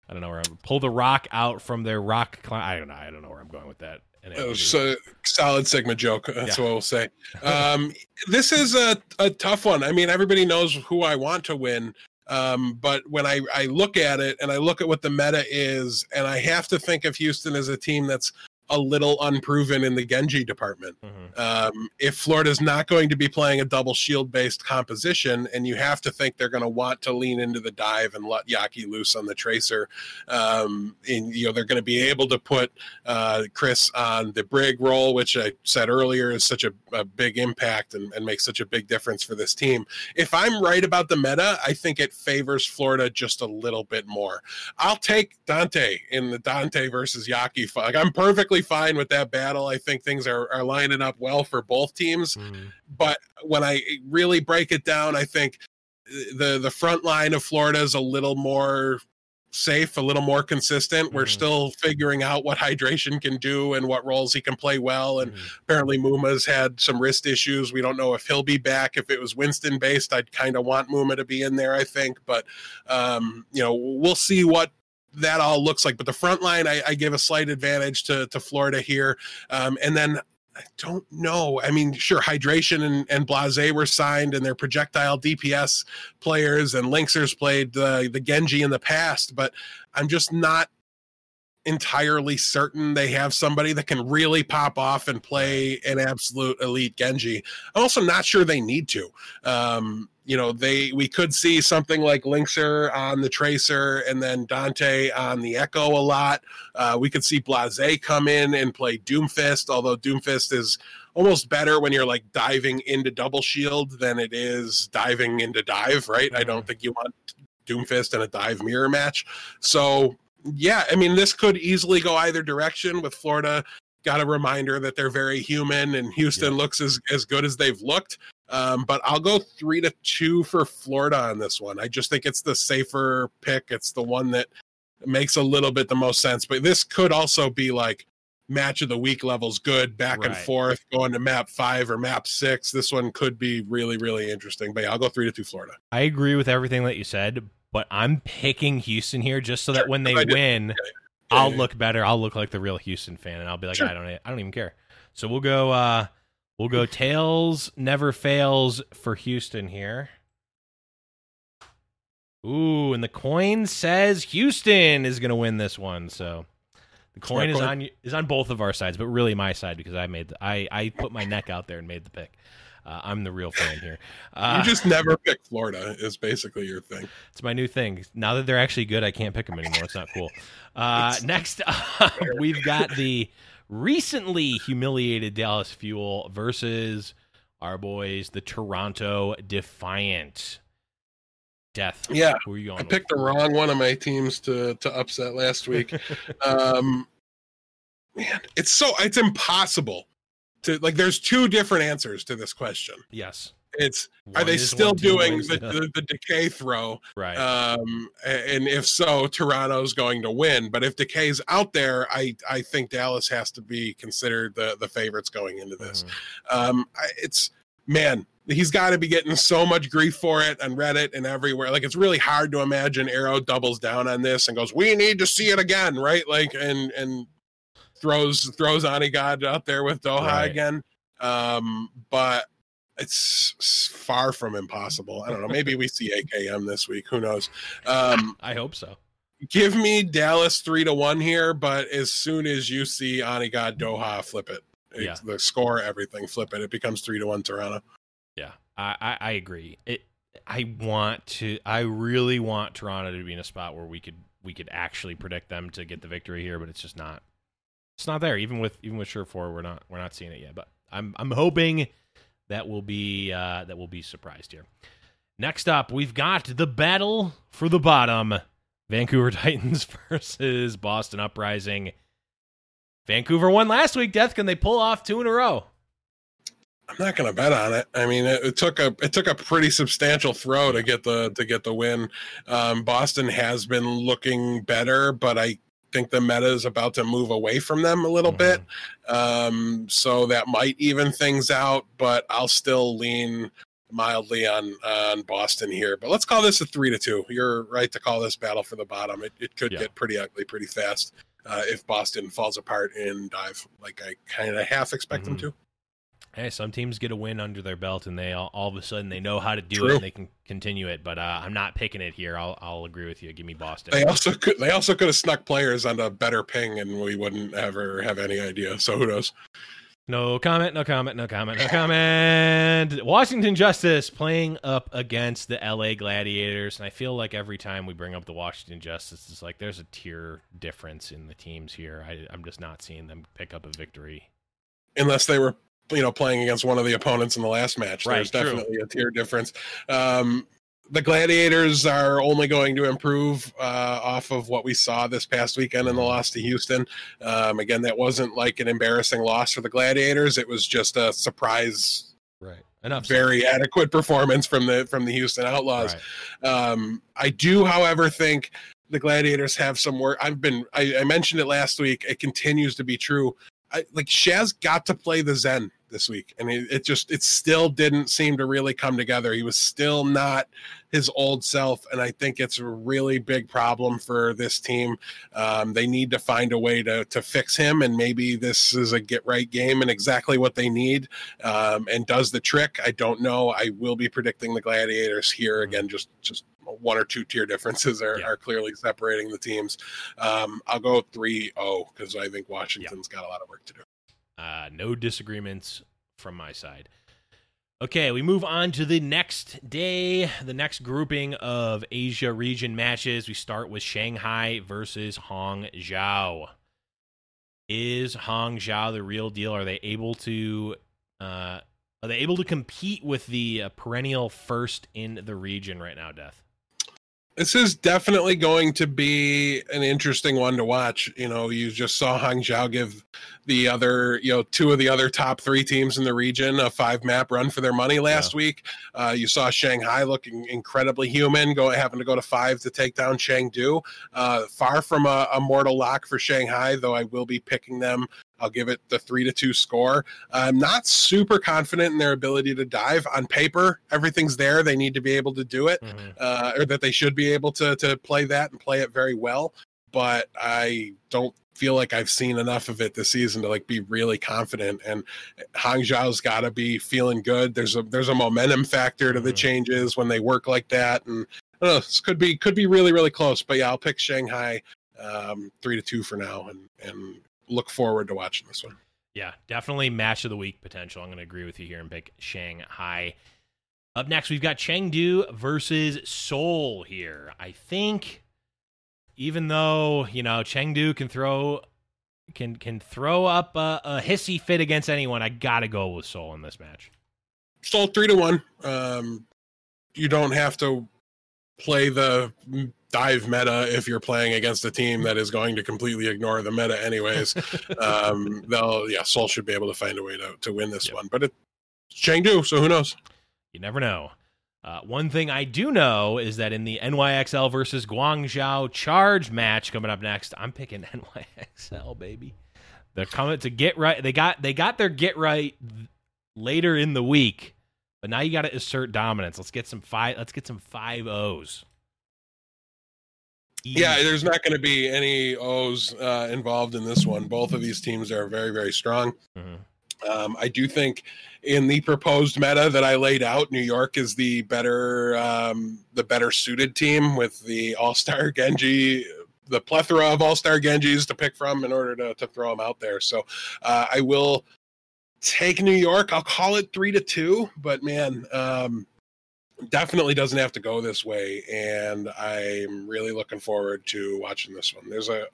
I don't know where I'm pull the rock out from their rock. I don't know. I don't know where I'm going with that. It was
a solid Sigma joke. That's
Yeah.
what we'll say. Um, this is a, a tough one. I mean, everybody knows who I want to win. Um, but when I, I look at it and I look at what the meta is, and I have to think of Houston as a team that's a little unproven in the Genji department.
Mhm.
Um, if Florida's not going to be playing a double shield based composition, and you have to think they're going to want to lean into the dive and let Yaki loose on the tracer, um, and you know they're going to be able to put uh, Kris on the Brig role, which I said earlier is such a, a big impact and, and makes such a big difference for this team. If I'm right about the meta, I think it favors Florida just a little bit more. I'll take Danteh in the Danteh versus Yaki fight. Like I'm perfectly fine with that battle. I think things are, are lining up well for both teams.
Mhm.
But when I really break it down, I think the the front line of Florida is a little more safe, a little more consistent. We're
Mhm.
still figuring out what hydration can do and what roles he can play well. And
Mhm.
apparently Muma's had some wrist issues. We don't know if he'll be back. If it was Winston based, I'd kind of want Muma to be in there, I think. But um, you know, we'll see what that all looks like. But the front line, I, I give a slight advantage to to Florida here. Um, and then I don't know. I mean, sure, hydration and, and Blase were signed, and they're projectile DPS players, and Linkzr's played the the Genji in the past, but I'm just not entirely certain they have somebody that can really pop off and play an absolute elite Genji. I'm also not sure they need to. Um, you know, they we could see something like Linkzr on the Tracer and then Danteh on the Echo a lot. Uh, we could see Blase come in and play Doomfist, although Doomfist is almost better when you're like diving into double shield than it is diving into dive, right? I don't think you want Doomfist in a dive mirror match. So yeah, I mean, this could easily go either direction with Florida. Got a reminder that they're very human, and Houston
Yeah.
looks as, as good as they've looked. Um, but I'll go three to two for Florida on this one. I just think it's the safer pick. It's the one that makes a little bit the most sense. But this could also be like match of the week levels good, back and forth, going to map five or map six. This one could be really, really interesting. But yeah, I'll go three to two Florida.
I agree with everything that you said, but I'm picking Houston here just so that when they win, I'll look better. I'll look like the real Houston fan, and I'll be like,
Sure.
I don't, I don't even care. So we'll go, uh we'll go tails never fails for Houston here. Ooh, and the coin says Houston is going to win this one. So the coin is on is on both of our sides, but really my side because I made the, I I put my neck out there and made the pick. Uh, I'm the real fan here. Uh,
you just never pick Florida, is basically your thing.
it's my new thing. Now that they're actually good, I can't pick them anymore. It's not cool. Uh, next up, we've got the recently humiliated Dallas Fuel versus our boys, the Toronto Defiant. Death.
Yeah,
Who are you going
I picked the wrong one of my teams to to upset last week. um man, it's so it's impossible to like there's two different answers to this question.
Yes.
It's
One
are they still
one
doing the,
the-
the, decay throw?
right?
Um and if so, Toronto's going to win. But if decay's out there, I I think Dallas has to be considered the the favorites going into this.
Mhm.
Um, I- it's man, he's got to be getting so much grief for it on Reddit and everywhere. Like it's really hard to imagine Aero doubles down on this and goes, "We need to see it again," right? Like and and throws throws Onigod out there with Doha
Right.
again. Um, but it's far from impossible. I don't know. Maybe we see AKM this week. Who knows? Um,
I hope so.
give me Dallas three to one here, but as soon as you see Onigod Doha, flip it. It's the score, everything, flip it. It becomes three to one Toronto.
Yeah, I, I, I agree. It. I want to. I really want Toronto to be in a spot where we could we could actually predict them to get the victory here, but it's just not. It's not there. Even with even with sure four, we're not we're not seeing it yet. But I'm I'm hoping that will be uh, that will be surprised here. Next up, we've got the battle for the bottom: Vancouver Titans versus Boston Uprising. Vancouver won last week. Death, can they pull off two in a row?
I'm not going to bet on it. I mean, it, it took a it took a pretty substantial throw to get the to get the win. Um, Boston has been looking better, but I think the meta is about to move away from them a little bit. Um, so that might even things out, but I'll still lean mildly on on Boston here. But let's call this a three to two. You're right to call this battle for the bottom. It, it could
Yeah.
get pretty ugly pretty fast uh, if Boston falls apart in dive, like I kind of half expect
Mhm.
them to.
Hey, some teams get a win under their belt, and they all, all of a sudden they know how to do
True.
it, and they can continue it. But uh, I'm not picking it here. I'll I'll agree with you. Give me Boston.
They also could they also could have snuck players on a better ping, and we wouldn't ever have any idea. So who knows?
No comment, no comment, no comment, no comment. Washington Justice playing up against the LA Gladiators. And I feel like every time we bring up the Washington Justice, it's like there's a tier difference in the teams here. I, I'm just not seeing them pick up a victory.
unless they were you know playing against one of the opponents in the last match.
Right,
There's
true.
definitely a tier difference. Um, the Gladiators are only going to improve uh, off of what we saw this past weekend in the loss to Houston. Um, again, that wasn't like an embarrassing loss for the Gladiators. It was just a surprise,
Right. Enough.
very adequate performance from the from the Houston Outlaws.
Right.
Um, I do, however, think the Gladiators have some work. I've been, I, I mentioned it last week. It continues to be true. I, like Shaz got to play the Zen this week, and it, it just, it still didn't seem to really come together. He was still not his old self, and I think it's a really big problem for this team. Um, they need to find a way to to fix him, and maybe this is a get right game and exactly what they need um, and does the trick. I don't know. I will be predicting the Gladiators here again. Just just one or two tier differences are,
Yeah.
are clearly separating the teams. Um, I'll go 3-0 because I think Washington's got a lot of work to do.
Uh, no disagreements from my side. Okay, we move on to the next day, the next grouping of Asia region matches. We start with Shanghai versus Hangzhou. Is Hangzhou the real deal? Are they able to uh, are they able to compete with the uh, perennial first in the region right now, Death?
This is definitely going to be an interesting one to watch. You know, you just saw Hangzhou give the other, you know, two of the other top three teams in the region a five map run for their money last week. Uh, you saw Shanghai looking incredibly human, going having to go to five to take down Chengdu. Uh, far from a, a mortal lock for Shanghai, though I will be picking them. I'll give it the three to two score. I'm not super confident in their ability to dive on paper. Everything's there. They need to be able to do it uh, or that they should be able to to play that and play it very well. But I don't feel like I've seen enough of it this season to like be really confident. And Hangzhou's got to be feeling good. There's a there's a momentum factor to the
Mhm.
changes when they work like that, and I don't know, this could be could be really really close. But yeah, I'll pick Shanghai um, three to two for now, and and look forward to watching this one.
Yeah, definitely match of the week potential. I'm going to agree with you here and pick Shanghai. Up next, we've got Chengdu versus Seoul here. I think, even though you know Chengdu can throw can can throw up a, a hissy fit against anyone, I gotta go with Seoul in this match.
Still three to one. Um, you don't have to play the dive meta if you're playing against a team that is going to completely ignore the meta anyways. um, they'll yeah, Seoul should be able to find a way to, to win this
Yep.
one, but it's Chengdu, so who knows?
You never know. Uh, one thing I do know is that in the NYXL versus Guangzhou charge match coming up next, I'm picking NYXL, baby. They're coming to get right. They got they got their get right later in the week, but now you got to assert dominance. Let's get some five. Let's get some five O's.
Yeah, there's not going to be any O's uh, involved in this one. Both of these teams are very, very strong.
Mhm.
Um, I do think in the proposed meta that I laid out, New York is the better, um, the better suited team with the All Star Genji, the plethora of All Star Genjis to pick from in order to, to throw them out there. So uh, I will take New York. I'll call it three to two, but man, um, definitely doesn't have to go this way. And I'm really looking forward to watching this one. There's a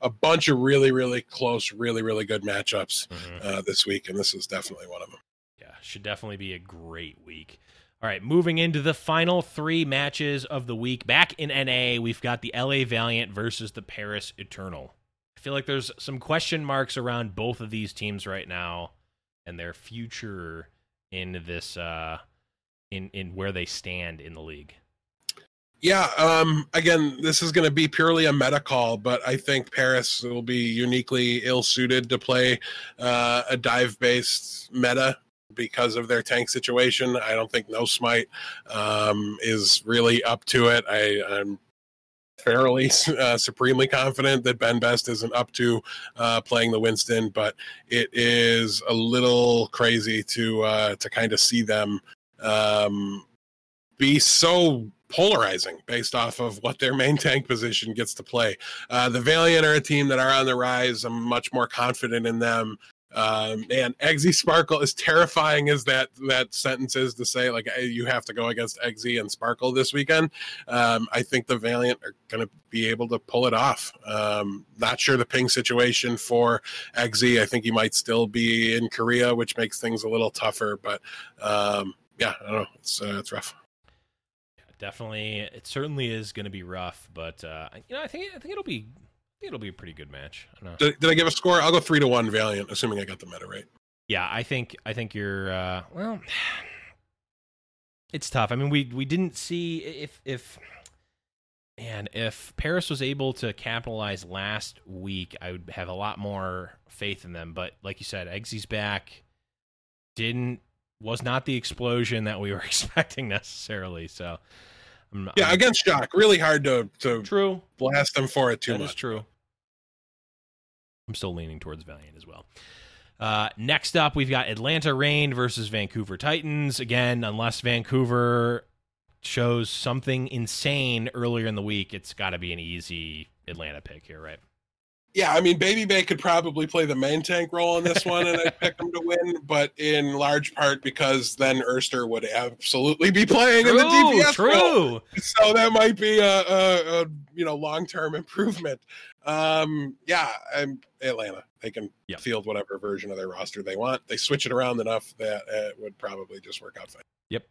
a bunch of really, really close, really, really good matchups
Mhm.
uh, this week, and this is definitely one of them.
Yeah, should definitely be a great week. All right, moving into the final three matches of the week. Back in NA, we've got the LA Valiant versus the Paris Eternal. I feel like there's some question marks around both of these teams right now and their future in this uh in in where they stand in the league.
Yeah, um, again, this is going to be purely a meta call, but I think Paris will be uniquely ill suited to play uh, a dive based meta. because of their tank situation. I don't think No Smite um, is really up to it. I, I'm fairly uh, supremely confident that Ben Best isn't up to uh, playing the Winston, but it is a little crazy to uh, to kind of see them um, be so polarizing based off of what their main tank position gets to play. Uh, the Valiant are a team that are on the rise. I'm much more confident in them. Um, and Eggsy Sparkle, as terrifying as that that sentence is to say, like you have to go against Eggsy and Sparkle this weekend. Um, I think the Valiant are going to be able to pull it off. Um, not sure the ping situation for Eggsy. I think he might still be in Korea, which makes things a little tougher. But um, yeah, I don't know. It's uh, it's rough.
Definitely, it certainly is going to be rough, but uh, you know, I think I think it'll be it'll be a pretty good match. I
did, did, I give a score? I'll go three to one Valiant, assuming I got the meta right.
Yeah, I think I think you're uh, well. It's tough. I mean, we we didn't see if if and if Paris was able to capitalize last week, I would have a lot more faith in them. But like you said, Eggsy's back. Didn't was not the explosion that we were expecting necessarily. So
I'm, yeah, I'm, against Shock, really hard to to
true
blast them for it too
that
much.
Is true. I'm still leaning towards Valiant as well. Uh, next up, we've got Atlanta Reign versus Vancouver Titans. Again, unless Vancouver shows something insane earlier in the week, it's got to be an easy Atlanta pick here, right?
Yeah, I mean, Baby Bay could probably play the main tank role in this one, and I'd pick him to win, but in large part because then Erster would absolutely be playing
true,
in the DPS
true.
role. So that might be a, a, a you know long term improvement. Um, yeah, I'm Atlanta. They can yep. field whatever version of their roster they want. They switch it around enough that it would probably just work out fine.
Yep.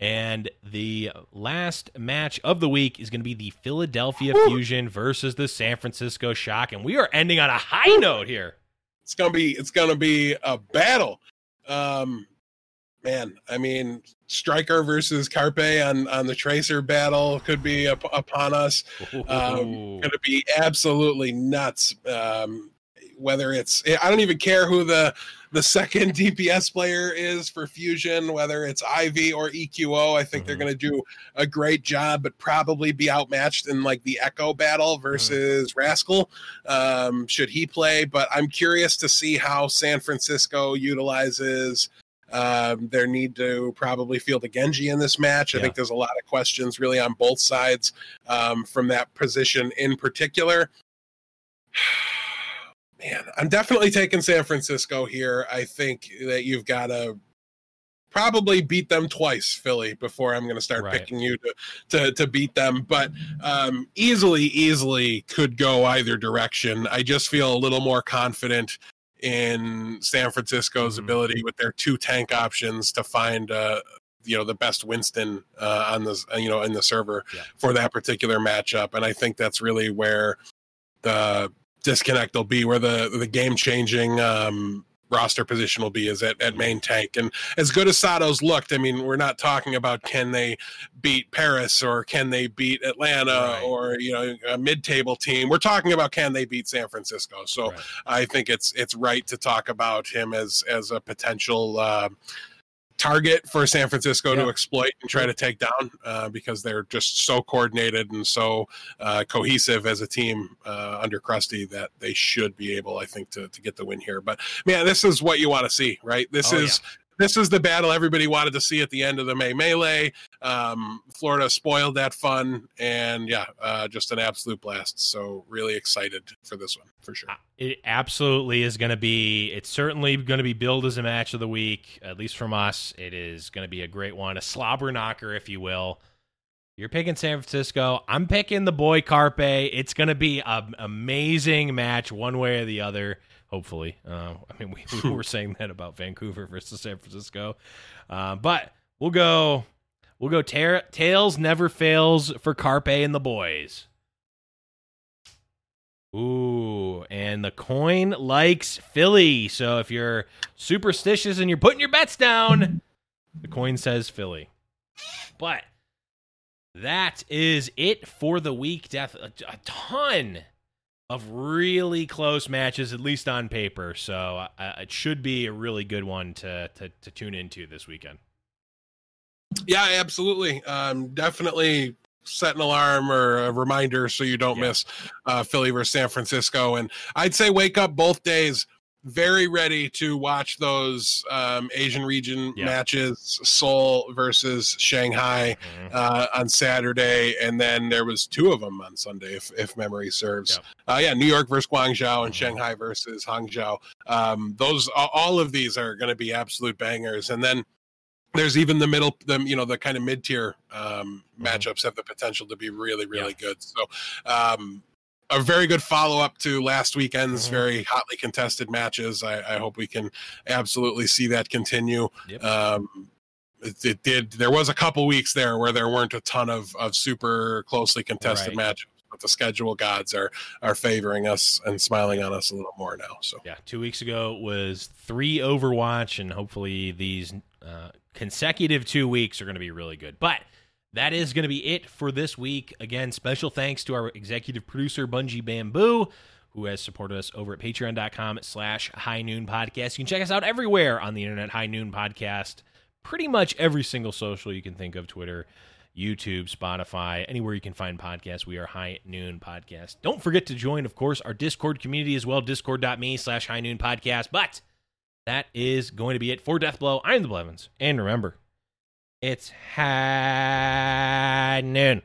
And the last match of the week is going to be the Philadelphia Woo! Fusion versus the San Francisco Shock, and we are ending on a high note here.
It's gonna be it's gonna be a battle. Um, man, I mean, Striker versus Carpe on on the Tracer battle could be up, upon us. Um, going to be absolutely nuts. Um, whether it's I don't even care who the the second DPS player is for Fusion, whether it's Ivy or EQO. I think mm-hmm. they're going to do a great job, but probably be outmatched in like the Echo battle mm-hmm. versus mm-hmm. Rascal. Um, should he play? But I'm curious to see how San Francisco utilizes um, their need to probably field a Genji in this match. I yeah. think there's a lot of questions really on both sides um, from that position in particular. man, I'm definitely taking San Francisco here. I think that you've got to probably beat them twice, Philly, before I'm going to start right. picking you to, to to beat them. But um, easily, easily could go either direction. I just feel a little more confident in San Francisco's mm-hmm. ability with their two tank options to find. Uh, you know the best Winston uh, on the you know in the server yeah. for that particular matchup, and I think that's really where the disconnect will be, where the the game changing um, roster position will be is at, at main tank. And as good as Sato's looked, I mean, we're not talking about can they beat Paris or can they beat Atlanta right. or you know a mid table team. We're talking about can they beat San Francisco. So right. I think it's it's right to talk about him as as a potential uh, target for San Francisco yeah. to exploit and try to take down uh, because they're just so coordinated and so uh, cohesive as a team uh, under Krusty that they should be able, I think, to, to get the win here. But man, this is what you want to see, right? This oh, is this is the battle everybody wanted to see at the end of the May Melee. Um, Florida spoiled that fun, and yeah, uh, just an absolute blast. So really excited for this one for sure. Uh,
it absolutely is going to be. It's certainly going to be billed as a match of the week, at least from us. It is going to be a great one, a slobber knocker, if you will. You're picking San Francisco. I'm picking the boy Carpe. It's going to be an amazing match, one way or the other hopefully. Uh, I mean, we, we, were saying that about Vancouver versus San Francisco, uh, but we'll go. We'll go. Ter- tails never fails for Carpe and the boys. Ooh, and the coin likes Philly. So if you're superstitious and you're putting your bets down, the coin says Philly. But that is it for the week. Death a, a ton of really close matches, at least on paper. So uh, it should be a really good one to, to, to tune into this weekend.
Yeah, absolutely. Um, definitely set an alarm or a reminder so you don't
Yeah.
miss uh, Philly versus San Francisco. And I'd say wake up both days very ready to watch those um, Asian region
Yeah.
matches, Seoul versus Shanghai
Mhm.
uh, on Saturday, and then there was two of them on Sunday, if, if memory serves. Uh, yeah, New York versus Guangzhou and
Mhm.
Shanghai versus Hangzhou. Um, those all of these are going to be absolute bangers, and then there's even the middle, the you know the kind of mid tier um,
Mhm.
matchups have the potential to be really really good. So. Um, a very good follow up to last weekend's
Mhm.
very hotly contested matches. I, I hope we can absolutely see that continue.
Yep.
Um, it, it did. There was a couple weeks there where there weren't a ton of of super closely contested
Right.
matches, but the schedule gods are are favoring us and smiling on us a little more now. So
Yeah, two weeks ago was three Overwatch, and hopefully these uh, consecutive two weeks are going to be really good. But that is going to be it for this week. Again, special thanks to our executive producer, Bungie Bamboo, who has supported us over at patreon.com slash high noon podcast. You can check us out everywhere on the internet, high noon podcast. Pretty much every single social you can think of Twitter, YouTube, Spotify, anywhere you can find podcasts. We are High Noon Podcast. Don't forget to join, of course, our Discord community as well, discord.me slash High Noon Podcast. But that is going to be it for Deathblow. I'm the Blevins. And remember, it's high noon.